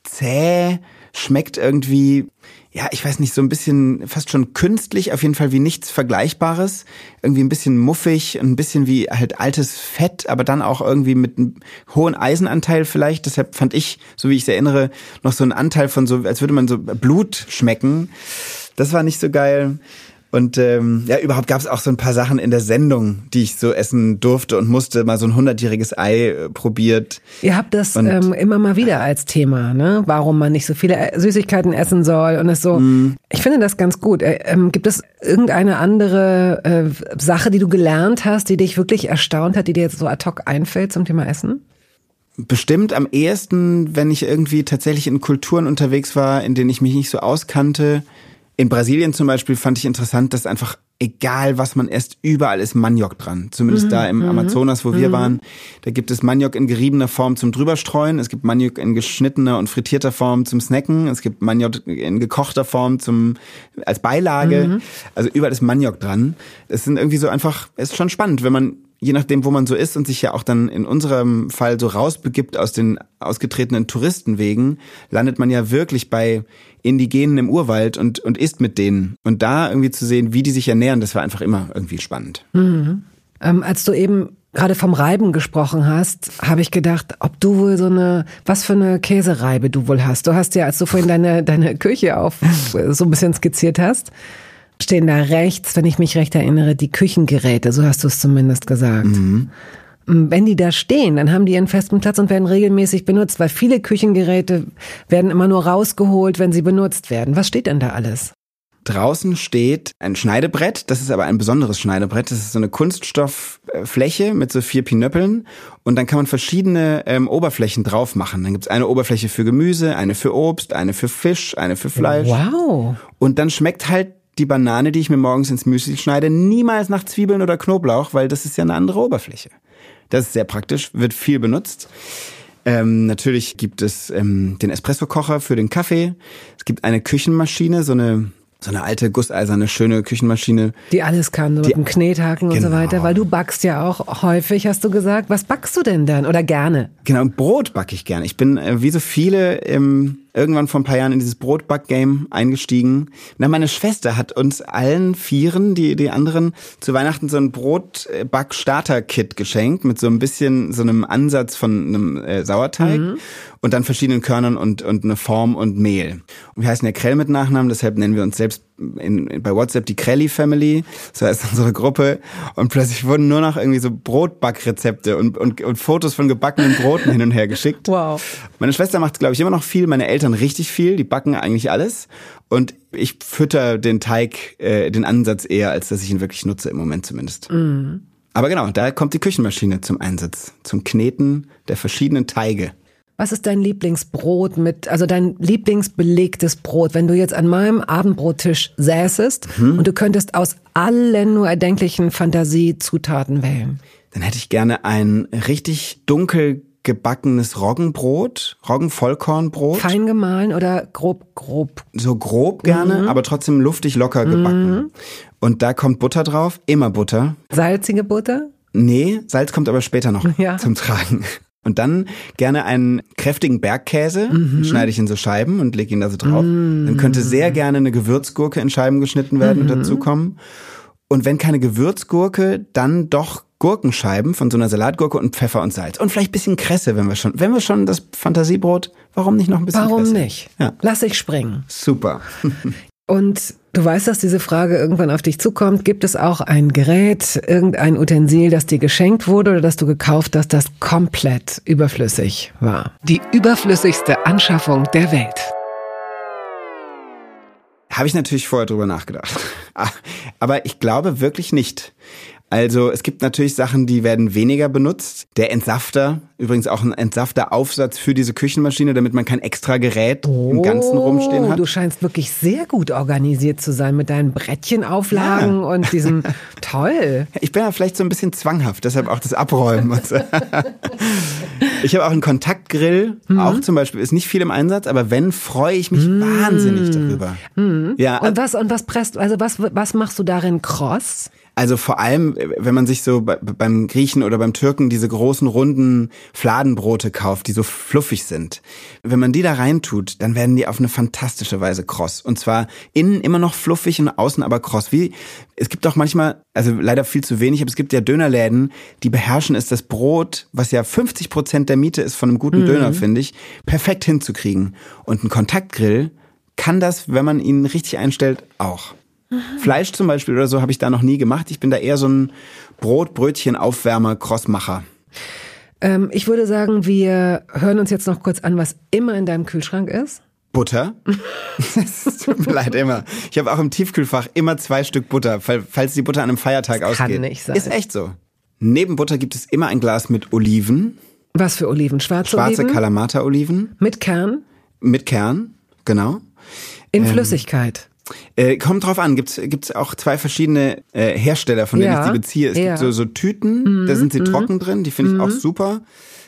zäh, schmeckt irgendwie ja, ich weiß nicht, so ein bisschen fast schon künstlich, auf jeden Fall wie nichts Vergleichbares. Irgendwie ein bisschen muffig, ein bisschen wie halt altes Fett, aber dann auch irgendwie mit einem hohen Eisenanteil vielleicht. Deshalb fand ich, so wie ich es erinnere, noch so einen Anteil von so, als würde man so Blut schmecken. Das war nicht so geil. Und ähm, ja, überhaupt gab es auch so ein paar Sachen in der Sendung, die ich so essen durfte und musste. Mal so ein hundertjähriges Ei äh, probiert. Ihr habt das ähm, immer mal wieder als Thema, ne? Warum man nicht so viele äh, Süßigkeiten essen soll und es so. Mm. Ich finde das ganz gut. Äh, ähm, gibt es irgendeine andere äh, Sache, die du gelernt hast, die dich wirklich erstaunt hat, die dir jetzt so ad hoc einfällt zum Thema Essen? Bestimmt am ehesten, wenn ich irgendwie tatsächlich in Kulturen unterwegs war, in denen ich mich nicht so auskannte in Brasilien zum Beispiel fand ich interessant, dass einfach egal was man isst, überall ist Maniok dran. Zumindest mhm. da im mhm. Amazonas, wo wir mhm. waren. Da gibt es Maniok in geriebener Form zum drüberstreuen. Es gibt Maniok in geschnittener und frittierter Form zum Snacken. Es gibt Maniok in gekochter Form zum, als Beilage. Mhm. Also überall ist Maniok dran. Es sind irgendwie so einfach, es ist schon spannend, wenn man je nachdem, wo man so ist und sich ja auch dann in unserem Fall so rausbegibt aus den ausgetretenen Touristenwegen, landet man ja wirklich bei Indigenen im Urwald und, und isst mit denen. Und da irgendwie zu sehen, wie die sich ernähren, das war einfach immer irgendwie spannend. Mhm. Ähm, als du eben gerade vom Reiben gesprochen hast, habe ich gedacht, ob du wohl so eine, was für eine Käsereibe du wohl hast. Du hast ja, als du vorhin deine, deine Küche auf so ein bisschen skizziert hast, stehen da rechts, wenn ich mich recht erinnere, die Küchengeräte, so hast du es zumindest gesagt. Mhm. Wenn die da stehen, dann haben die ihren festen Platz und werden regelmäßig benutzt, weil viele Küchengeräte werden immer nur rausgeholt, wenn sie benutzt werden. Was steht denn da alles? Draußen steht ein Schneidebrett, das ist aber ein besonderes Schneidebrett. Das ist so eine Kunststofffläche mit so vier Pinöppeln und dann kann man verschiedene ähm, Oberflächen drauf machen. Dann gibt's eine Oberfläche für Gemüse, eine für Obst, eine für Fisch, eine für Fleisch. Wow. Und dann schmeckt halt die Banane, die ich mir morgens ins Müsli schneide, niemals nach Zwiebeln oder Knoblauch, weil das ist ja eine andere Oberfläche. Das ist sehr praktisch, wird viel benutzt. Ähm, natürlich gibt es ähm, den Espresso-Kocher für den Kaffee. Es gibt eine Küchenmaschine, so eine so eine alte gusseiserne schöne Küchenmaschine. Die alles kann, so die, mit dem Knethaken genau. und so genau. weiter, weil du backst ja auch häufig, hast du gesagt. Was backst du denn dann oder gerne? Genau, Brot backe ich gerne. Ich bin äh, wie so viele im irgendwann vor ein paar Jahren in dieses Brotback-Game eingestiegen. Na, meine Schwester hat uns allen Vieren, die, die anderen, zu Weihnachten so ein Brotback-Starter-Kit geschenkt mit so ein bisschen so einem Ansatz von einem äh, Sauerteig mhm. und dann verschiedenen Körnern und, und eine Form und Mehl. Und wir heißen ja Krell mit Nachnamen, deshalb nennen wir uns selbst in, in, bei WhatsApp die Krelly Family, so heißt unsere Gruppe. Und plötzlich wurden nur noch irgendwie so Brotbackrezepte und, und, und Fotos von gebackenen Broten hin und her geschickt. Wow. Meine Schwester macht, glaube ich, immer noch viel, meine Eltern richtig viel, die backen eigentlich alles. Und ich fütter den Teig, äh, den Ansatz eher, als dass ich ihn wirklich nutze, im Moment zumindest. Mhm. Aber genau, da kommt die Küchenmaschine zum Einsatz, zum Kneten der verschiedenen Teige. Was ist dein Lieblingsbrot mit, also dein Lieblingsbelegtes Brot, wenn du jetzt an meinem Abendbrottisch säßest mhm. und du könntest aus allen nur erdenklichen Fantasiezutaten wählen? Dann hätte ich gerne ein richtig dunkel gebackenes Roggenbrot, Roggenvollkornbrot. Fein gemahlen oder grob, grob? So grob gerne, mhm. aber trotzdem luftig locker gebacken. Mhm. Und da kommt Butter drauf, immer Butter. Salzige Butter? Nee, Salz kommt aber später noch ja. zum Tragen. Und dann gerne einen kräftigen Bergkäse, mhm. schneide ich in so Scheiben und lege ihn da so drauf. Mhm. Dann könnte sehr gerne eine Gewürzgurke in Scheiben geschnitten werden mhm. und dazukommen. Und wenn keine Gewürzgurke, dann doch Gurkenscheiben von so einer Salatgurke und Pfeffer und Salz. Und vielleicht bisschen Kresse, wenn wir schon, wenn wir schon das Fantasiebrot, warum nicht noch ein bisschen warum Kresse? Warum nicht? Ja. Lass ich springen. Super. Und du weißt, dass diese Frage irgendwann auf dich zukommt. Gibt es auch ein Gerät, irgendein Utensil, das dir geschenkt wurde oder das du gekauft hast, das komplett überflüssig war? Die überflüssigste Anschaffung der Welt. Habe ich natürlich vorher drüber nachgedacht. Aber ich glaube wirklich nicht. Also es gibt natürlich Sachen, die werden weniger benutzt. Der Entsafter, übrigens auch ein Entsafteraufsatz für diese Küchenmaschine, damit man kein extra Gerät oh, im Ganzen rumstehen hat. Du scheinst wirklich sehr gut organisiert zu sein mit deinen Brettchenauflagen ja. und diesem toll. Ich bin ja vielleicht so ein bisschen zwanghaft, deshalb auch das Abräumen. ich habe auch einen Kontaktgrill, mhm. auch zum Beispiel, ist nicht viel im Einsatz, aber wenn, freue ich mich mhm. wahnsinnig darüber. Mhm. Ja. Und was, und was presst, also was, was machst du darin kross? Also vor allem, wenn man sich so beim Griechen oder beim Türken diese großen runden Fladenbrote kauft, die so fluffig sind. Wenn man die da reintut, dann werden die auf eine fantastische Weise kross. Und zwar innen immer noch fluffig und außen aber kross. Wie, es gibt auch manchmal, also leider viel zu wenig, aber es gibt ja Dönerläden, die beherrschen es, das Brot, was ja 50 Prozent der Miete ist von einem guten mhm. Döner, finde ich, perfekt hinzukriegen. Und ein Kontaktgrill kann das, wenn man ihn richtig einstellt, auch. Fleisch zum Beispiel oder so habe ich da noch nie gemacht. Ich bin da eher so ein Brot, Brötchen, Aufwärmer, Crossmacher. Ähm, ich würde sagen, wir hören uns jetzt noch kurz an, was immer in deinem Kühlschrank ist. Butter. Es tut mir leid, immer. Ich habe auch im Tiefkühlfach immer zwei Stück Butter, falls die Butter an einem Feiertag das ausgeht. Kann nicht sein. Ist echt so. Neben Butter gibt es immer ein Glas mit Oliven. Was für Oliven? Schwarze, Schwarze Oliven? Schwarze Kalamata-Oliven. Mit Kern? Mit Kern, genau. In ähm, Flüssigkeit. Äh, kommt drauf an, gibt's gibt's auch zwei verschiedene äh, Hersteller, von denen ja, ich die beziehe. Es ja. gibt so, so Tüten, mhm, da sind sie mhm. trocken drin, die finde ich mhm. auch super.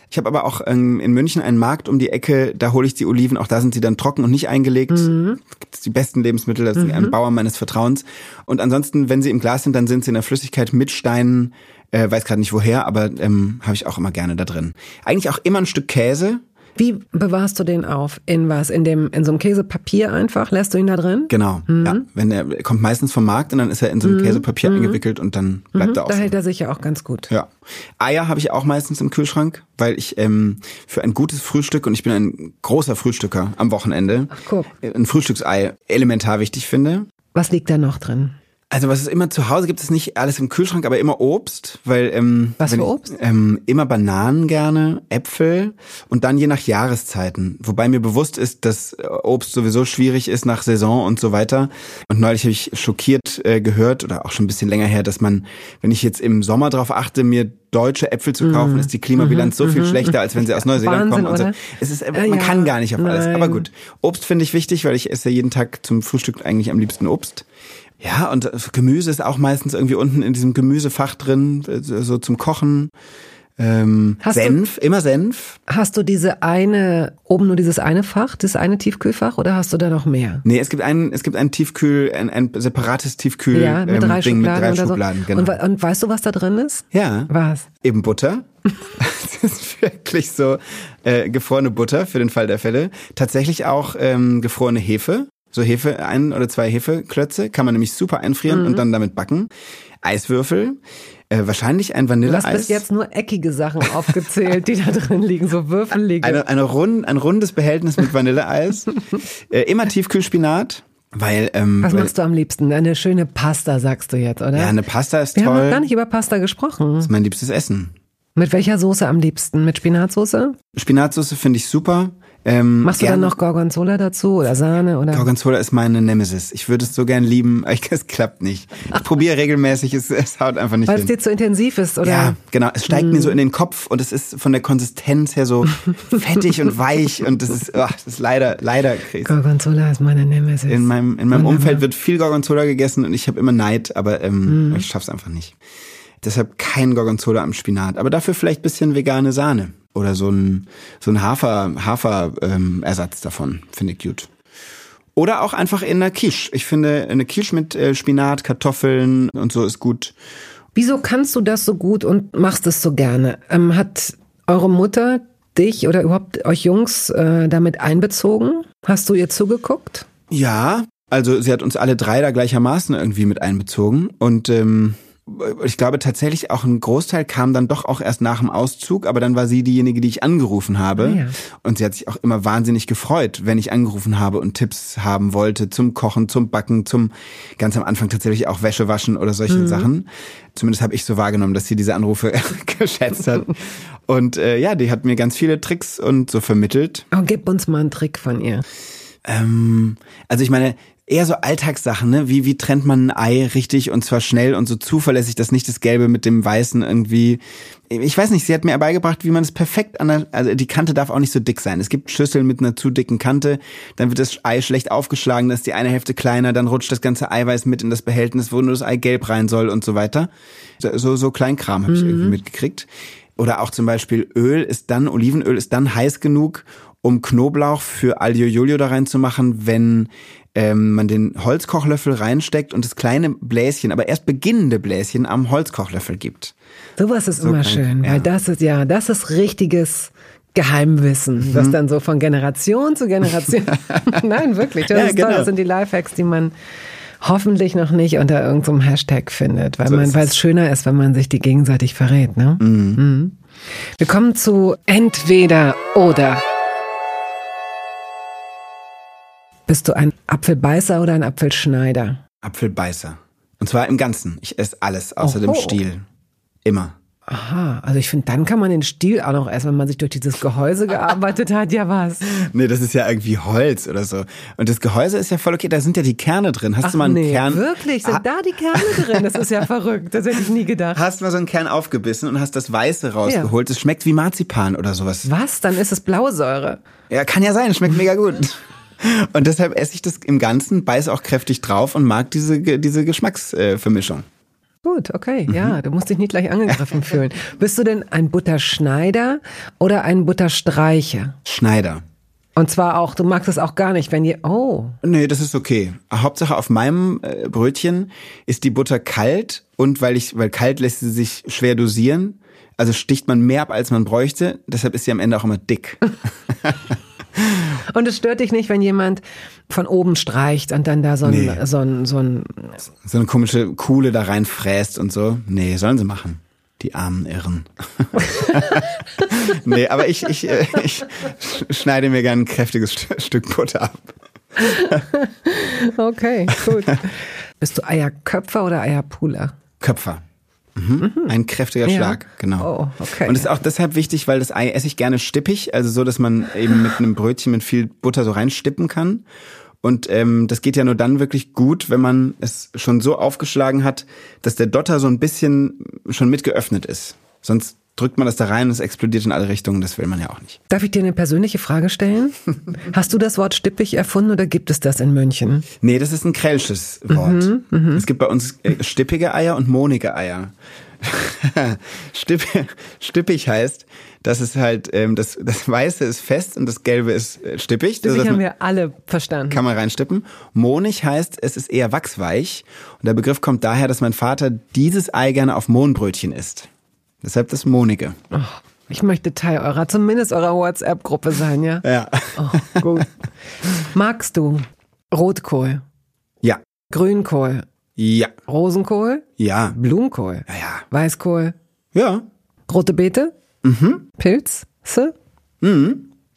Ich habe aber auch ähm, in München einen Markt um die Ecke, da hole ich die Oliven, auch da sind sie dann trocken und nicht eingelegt. Mhm. Gibt's die besten Lebensmittel, das ist ein mhm. Bauer meines Vertrauens. Und ansonsten, wenn sie im Glas sind, dann sind sie in der Flüssigkeit mit Steinen, äh, weiß gerade nicht woher, aber ähm, habe ich auch immer gerne da drin. Eigentlich auch immer ein Stück Käse, wie bewahrst du den auf? In was? In dem, in so einem Käsepapier einfach? Lässt du ihn da drin? Genau. Mhm. Ja. Wenn er kommt meistens vom Markt und dann ist er in so einem mhm. Käsepapier mhm. eingewickelt und dann bleibt mhm. er auch. Da hält er sich ja auch ganz gut. Ja. Eier habe ich auch meistens im Kühlschrank, weil ich ähm, für ein gutes Frühstück und ich bin ein großer Frühstücker am Wochenende, Ach, guck. ein Frühstücksei elementar wichtig finde. Was liegt da noch drin? Also was ist immer zu Hause gibt es nicht alles im Kühlschrank, aber immer Obst, weil ähm, was für Obst? Ich, ähm, immer Bananen gerne, Äpfel und dann je nach Jahreszeiten. Wobei mir bewusst ist, dass äh, Obst sowieso schwierig ist nach Saison und so weiter. Und neulich habe ich schockiert äh, gehört oder auch schon ein bisschen länger her, dass man, wenn ich jetzt im Sommer darauf achte, mir deutsche Äpfel zu kaufen, mhm. ist die Klimabilanz mhm. so viel mhm. schlechter, als wenn sie aus Neuseeland Wahnsinn, kommen. Und so. Es ist, man ja, kann gar nicht auf alles. Nein. Aber gut, Obst finde ich wichtig, weil ich esse jeden Tag zum Frühstück eigentlich am liebsten Obst. Ja, und Gemüse ist auch meistens irgendwie unten in diesem Gemüsefach drin, so zum Kochen. Ähm, Senf, du, immer Senf. Hast du diese eine, oben nur dieses eine Fach, das eine Tiefkühlfach oder hast du da noch mehr? Nee, es gibt ein, es gibt ein Tiefkühl, ein, ein separates Tiefkühl ja, mit drei ähm, Ding Schubladen mit drei Schubladen. So. Genau. Und, und, weißt du, was da drin ist? Ja. Was? Eben Butter. das ist wirklich so äh, gefrorene Butter für den Fall der Fälle. Tatsächlich auch ähm, gefrorene Hefe so Hefe, ein oder zwei Hefeklötze, kann man nämlich super einfrieren mhm. und dann damit backen. Eiswürfel, äh, wahrscheinlich ein Vanilleeis. Du hast bis jetzt nur eckige Sachen aufgezählt, die da drin liegen, so Würfel liegen. Eine, eine rund, ein rundes Behältnis mit Vanilleeis. äh, immer Tiefkühlspinat. Weil, ähm, Was weil, machst du am liebsten? Eine schöne Pasta, sagst du jetzt, oder? Ja, eine Pasta ist Wir toll. Wir haben noch gar nicht über Pasta gesprochen. Das ist mein liebstes Essen. Mit welcher Soße am liebsten? Mit Spinatsoße? Spinatsoße finde ich super. Ähm, Machst du dann noch Gorgonzola dazu oder Sahne oder? Gorgonzola ist meine Nemesis. Ich würde es so gern lieben, aber es klappt nicht. Ich probiere regelmäßig, es, es haut einfach nicht Weil hin. es dir zu intensiv ist, oder? Ja, genau. Es steigt mm. mir so in den Kopf und es ist von der Konsistenz her so fettig und weich und das ist, oh, das ist leider, leider crazy. Gorgonzola ist meine Nemesis. In meinem, in meinem Umfeld wird viel Gorgonzola gegessen und ich habe immer Neid, aber ähm, mm. ich schaff's einfach nicht. Deshalb kein Gorgonzola am Spinat, aber dafür vielleicht bisschen vegane Sahne oder so ein, so ein Hafer, Hafer-Ersatz ähm, davon. Finde ich gut. Oder auch einfach in einer Quiche. Ich finde, eine Quiche mit äh, Spinat, Kartoffeln und so ist gut. Wieso kannst du das so gut und machst es so gerne? Ähm, hat eure Mutter dich oder überhaupt euch Jungs äh, damit einbezogen? Hast du ihr zugeguckt? Ja, also sie hat uns alle drei da gleichermaßen irgendwie mit einbezogen und ähm, ich glaube tatsächlich auch ein Großteil kam dann doch auch erst nach dem Auszug, aber dann war sie diejenige, die ich angerufen habe. Ah, ja. Und sie hat sich auch immer wahnsinnig gefreut, wenn ich angerufen habe und Tipps haben wollte zum Kochen, zum Backen, zum ganz am Anfang tatsächlich auch Wäsche waschen oder solche Mhm. Sachen. Zumindest habe ich so wahrgenommen, dass sie diese Anrufe geschätzt hat. Und äh, ja, die hat mir ganz viele Tricks und so vermittelt. Oh, gib uns mal einen Trick von ihr. Ähm, also ich meine, eher so Alltagssachen, ne? Wie, wie trennt man ein Ei richtig und zwar schnell und so zuverlässig, dass nicht das Gelbe mit dem Weißen irgendwie. Ich weiß nicht, sie hat mir beigebracht, wie man es perfekt an der, also die Kante darf auch nicht so dick sein. Es gibt Schüsseln mit einer zu dicken Kante, dann wird das Ei schlecht aufgeschlagen, dann ist die eine Hälfte kleiner, dann rutscht das ganze Eiweiß mit in das Behältnis, wo nur das Ei gelb rein soll und so weiter. So, so, Kleinkram habe ich irgendwie mitgekriegt. Oder auch zum Beispiel Öl ist dann, Olivenöl ist dann heiß genug, um Knoblauch für Aglio Olio da reinzumachen, wenn ähm, man den Holzkochlöffel reinsteckt und das kleine Bläschen, aber erst beginnende Bläschen am Holzkochlöffel gibt. Sowas ist immer kann- schön, ja. weil das ist ja, das ist richtiges Geheimwissen, Mhm. das dann so von Generation zu Generation. Nein, wirklich. Das Ja, ist toll. genau. Das sind die Lifehacks, die man hoffentlich noch nicht unter irgendeinem Hashtag findet, weil So man, weil es. schöner ist, wenn man sich die gegenseitig verrät. Ne? Mhm. Wir kommen zu entweder oder. Bist du ein Apfelbeißer oder ein Apfelschneider? Apfelbeißer. Und zwar im Ganzen. Ich esse alles außer dem Oho. Stiel. Immer. Aha, also ich finde, dann kann man den Stiel auch noch essen, wenn man sich durch dieses Gehäuse gearbeitet hat. Ja, was? Nee, das ist ja irgendwie Holz oder so. Und das Gehäuse ist ja voll okay, da sind ja die Kerne drin. Hast du mal einen nee, Kern? wirklich? Sind Ha- da die Kerne drin? Das ist ja verrückt. Das hätte ich nie gedacht. Hast mal so einen Kern aufgebissen und hast das Weiße rausgeholt. Es schmeckt wie Marzipan oder sowas. Was? Dann ist es Blausäure. Ja, kann ja sein, schmeckt mega gut. Und deshalb esse ich das im Ganzen, beiße auch kräftig drauf und mag diese, diese Geschmacksvermischung. Gut, okay. Mhm. Ja, du musst dich nicht gleich angegriffen fühlen. Bist du denn ein Butterschneider oder ein Butterstreicher? Schneider. Und zwar auch, du magst es auch gar nicht, wenn ihr, oh, Nee, das ist okay. Hauptsache auf meinem äh, Brötchen ist die Butter kalt und weil ich, weil kalt lässt sie sich schwer dosieren. Also sticht man mehr ab, als man bräuchte. Deshalb ist sie am Ende auch immer dick. Und es stört dich nicht, wenn jemand von oben streicht und dann da so ein, Nee. so ein, so ein, So eine komische Kuhle da reinfräst und so. Nee, sollen sie machen. Die armen Irren. nee, aber ich, ich, äh, ich schneide mir gern ein kräftiges St Stück Butter ab. okay, gut. Bist du Eierköpfer oder Eierpuler? Köpfer. Mhm. Ein kräftiger Ja. Schlag, genau. Oh, okay. Und es ist auch deshalb wichtig, weil das Ei esse ich gerne stippig, also so, dass man eben mit einem Brötchen mit viel Butter so reinstippen kann. Und ähm, das geht ja nur dann wirklich gut, wenn man es schon so aufgeschlagen hat, dass der Dotter so ein bisschen schon mit geöffnet ist. Sonst drückt man das da rein und es explodiert in alle Richtungen, das will man ja auch nicht. Darf ich dir eine persönliche Frage stellen? Hast du das Wort stippig erfunden oder gibt es das in München? Nee, das ist ein krälsches Wort. Mhm, es gibt bei uns äh, stippige Eier und monige Eier. Stipp, stippig heißt, dass es halt, ähm, das, das Weiße ist fest und das Gelbe ist äh, stippig. Das Also, haben wir alle verstanden. kann man reinstippen. Monig heißt, es ist eher wachsweich. Und der Begriff kommt daher, dass mein Vater dieses Ei gerne auf Mohnbrötchen isst. Deshalb das Monige. Oh, ich möchte Teil eurer, zumindest eurer WhatsApp-Gruppe sein, ja? Ja. Oh, gut. Magst du Rotkohl, Ja. Grünkohl, Ja. Rosenkohl, Ja. Blumenkohl, Ja. Ja. Weißkohl, Ja. rote Beete, Mhm. Pilze,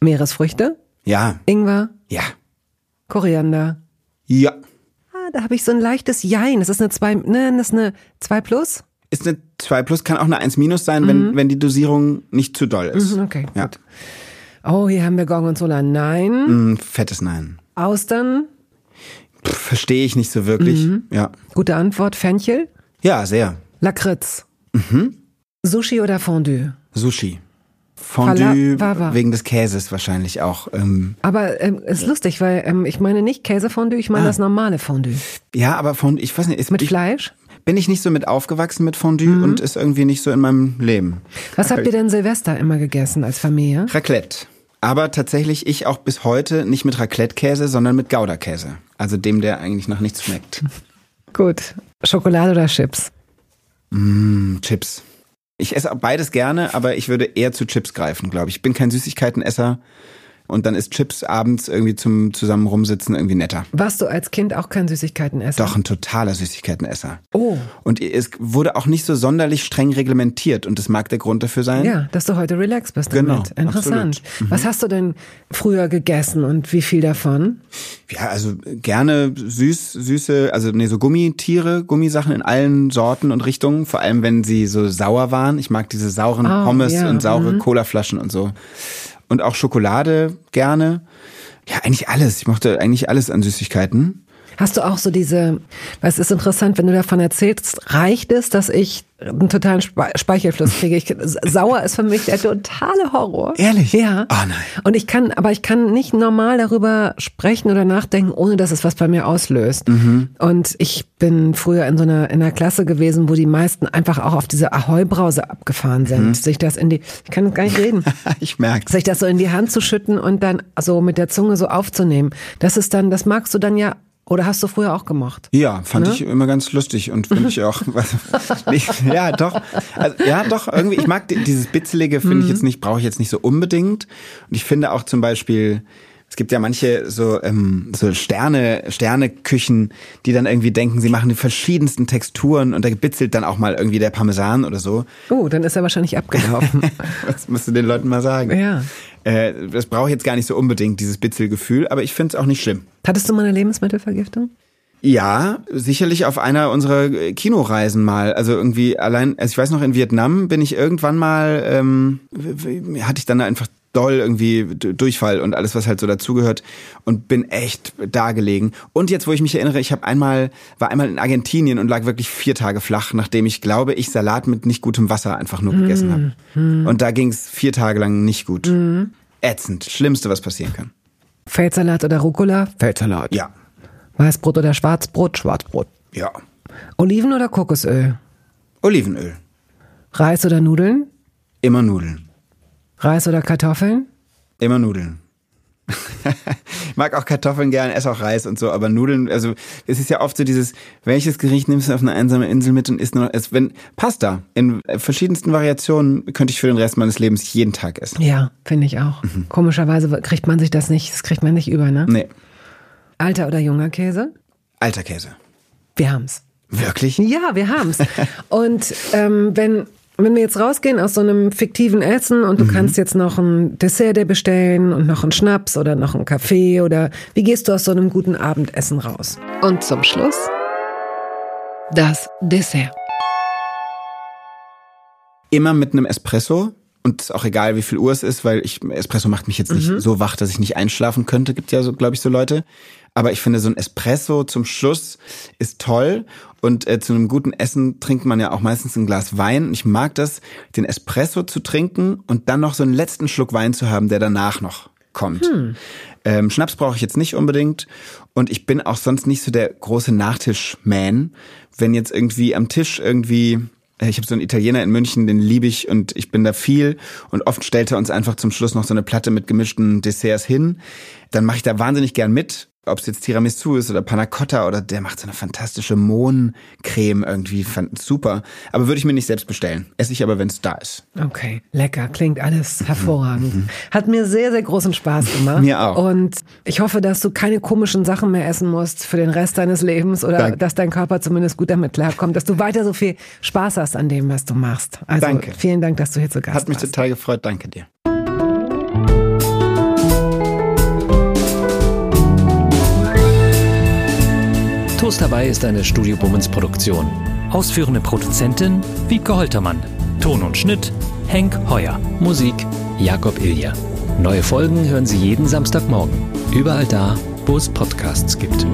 Meeresfrüchte, Ja. Ingwer, Ja. Koriander. Ja. Ah, da habe ich so ein leichtes Jein. Das ist eine 2, ne, das ist eine 2 plus? Ist eine 2 plus, kann auch eine 1 minus sein, wenn, wenn die Dosierung nicht zu doll ist. Mhm, Okay, Ja. gut. Oh, hier haben wir Gorgonzola. Nein. Mm, fettes Nein. Austern. Verstehe ich nicht so wirklich. Mhm. Ja. Gute Antwort. Fenchel. Ja, sehr. Lakritz. Mhm. Sushi oder Fondue? Sushi. Fondue Fala- wegen des Käses wahrscheinlich auch. Ähm, Aber ähm, ist lustig, weil ähm, ich meine nicht Käsefondue, ich meine Ah. das normale Fondue. ja, aber Fondue, ich weiß nicht, ist, Mit ich, Fleisch? Bin ich nicht so mit aufgewachsen mit Fondue Mhm. und ist irgendwie nicht so in meinem Leben. Was habt ihr denn Silvester immer gegessen als Familie? Raclette. Aber tatsächlich ich auch bis heute nicht mit Raclette-Käse, sondern mit Gouda-Käse. Also dem, der eigentlich nach nichts schmeckt. Gut. Schokolade oder Chips? Mm, Chips. Ich esse auch beides gerne, aber ich würde eher zu Chips greifen, glaube ich. Ich bin kein Süßigkeitenesser. Und dann ist Chips abends irgendwie zum zusammen rumsitzen irgendwie netter. Warst du als Kind auch kein Süßigkeitenesser? Doch, ein totaler Süßigkeitenesser. Oh. Und es wurde auch nicht so sonderlich streng reglementiert und das mag der Grund dafür sein. Ja, dass du heute relaxed bist Genau, damit. Interessant. absolut. Mhm. Was hast du denn früher gegessen und wie viel davon? Ja, also gerne süß, süße, also nee, so Gummitiere, Gummisachen in allen Sorten und Richtungen, vor allem wenn sie so sauer waren. Ich mag diese sauren Oh, Pommes ja, und saure Colaflaschen und so. Und auch Schokolade gerne. Ja, eigentlich alles. Ich mochte eigentlich alles an Süßigkeiten. Hast du auch so diese, weil es ist interessant, wenn du davon erzählst, reicht es, dass ich einen totalen Spe Speichelfluss kriege? Ich, sauer ist für mich der totale Horror. Ehrlich? Ja. Oh nein. Und ich kann, aber ich kann nicht normal darüber sprechen oder nachdenken, ohne dass es was bei mir auslöst. Mhm. Und ich bin früher in so einer, in einer Klasse gewesen, wo die meisten einfach auch auf diese Ahoi-Brause abgefahren sind. Mhm. Sich das in die, ich kann gar nicht reden. ich merk's. sich das so in die Hand zu schütten und dann so mit der Zunge so aufzunehmen. Das ist dann, das magst du dann ja, oder hast du früher auch gemacht? Ja, fand Ne? ich immer ganz lustig und finde ich auch. ja, doch. Also, ja, doch, irgendwie, ich mag die- dieses Bitzelige, finde ich Mhm. jetzt nicht, brauche ich jetzt nicht so unbedingt. Und ich finde auch zum Beispiel, es gibt ja manche so, ähm, so Sterne, Sterneküchen, die dann irgendwie denken, sie machen die verschiedensten Texturen und da gebitzelt dann auch mal irgendwie der Parmesan oder so. Oh, dann ist er wahrscheinlich abgelaufen. Das musst du den Leuten mal sagen. Ja. Äh, das brauche ich jetzt gar nicht so unbedingt, dieses Bitzelgefühl, aber ich finde es auch nicht schlimm. Hattest du mal eine Lebensmittelvergiftung? Ja, sicherlich auf einer unserer äh, Kinoreisen mal. Also irgendwie allein, also ich weiß noch, in Vietnam bin ich irgendwann mal, ähm, hatte ich dann einfach doll irgendwie Durchfall und alles, was halt so dazugehört und bin echt da gelegen. Und jetzt, wo ich mich erinnere, ich habe einmal, war einmal in Argentinien und lag wirklich vier Tage flach, nachdem ich glaube, ich Salat mit nicht gutem Wasser einfach nur gegessen habe. Und da ging es vier Tage lang nicht gut. Ätzend. Schlimmste, was passieren kann. Feldsalat oder Rucola? Feldsalat. Ja. Weißbrot oder Schwarzbrot? Schwarzbrot. Ja. Oliven oder Kokosöl? Olivenöl. Reis oder Nudeln? Immer Nudeln. Reis oder Kartoffeln? Immer Nudeln. ich mag auch Kartoffeln gern, esse auch Reis und so, aber Nudeln, also es ist ja oft so dieses, welches Gericht nimmst du auf eine einsame Insel mit und isst nur, es, wenn Pasta in verschiedensten Variationen könnte ich für den Rest meines Lebens jeden Tag essen. Ja, finde ich auch. Komischerweise kriegt man sich das nicht, das kriegt man nicht über, ne? Nee, Alter oder junger Käse? alter Käse. Wir haben's. Wirklich? Ja, wir haben's. Und ähm, wenn wenn wir jetzt rausgehen aus so einem fiktiven Essen und du kannst jetzt noch ein Dessert dir bestellen und noch einen Schnaps oder noch einen Kaffee oder wie gehst du aus so einem guten Abendessen raus? Und zum Schluss das Dessert. Immer mit einem Espresso und ist auch egal, wie viel Uhr es ist, weil ich Espresso macht mich jetzt nicht so wach, dass ich nicht einschlafen könnte. Gibt ja so, glaube ich, so Leute. Aber ich finde, so ein Espresso zum Schluss ist toll. Und äh, zu einem guten Essen trinkt man ja auch meistens ein Glas Wein. Und ich mag das, den Espresso zu trinken und dann noch so einen letzten Schluck Wein zu haben, der danach noch kommt. Ähm, Schnaps brauche ich jetzt nicht unbedingt. Und ich bin auch sonst nicht so der große Nachtisch-Man. Wenn jetzt irgendwie am Tisch irgendwie äh, ich habe so einen Italiener in München, den liebe ich und ich bin da viel und oft stellt er uns einfach zum Schluss noch so eine Platte mit gemischten Desserts hin. Dann mache ich da wahnsinnig gern mit, ob es jetzt Tiramisu ist oder Panna Cotta oder der macht so eine fantastische Mohncreme irgendwie, fand super. Aber würde ich mir nicht selbst bestellen. Esse ich aber, wenn es da ist. Okay, lecker, klingt alles hervorragend. Hat mir sehr, sehr großen Spaß gemacht. Mir auch. Und ich hoffe, dass du keine komischen Sachen mehr essen musst für den Rest deines Lebens oder Danke. dass dein Körper zumindest gut damit klarkommt, dass du weiter so viel Spaß hast an dem, was du machst. Also Danke. vielen Dank, dass du hier zu Gast Hat mich warst. total gefreut. Danke dir. Toast dabei ist eine Studio Bummens Produktion. Ausführende Produzentin Wiebke Holtermann. Ton und Schnitt Henk Heuer. Musik Jakob Ilja. Neue Folgen hören Sie jeden Samstagmorgen. Überall da, wo es Podcasts gibt.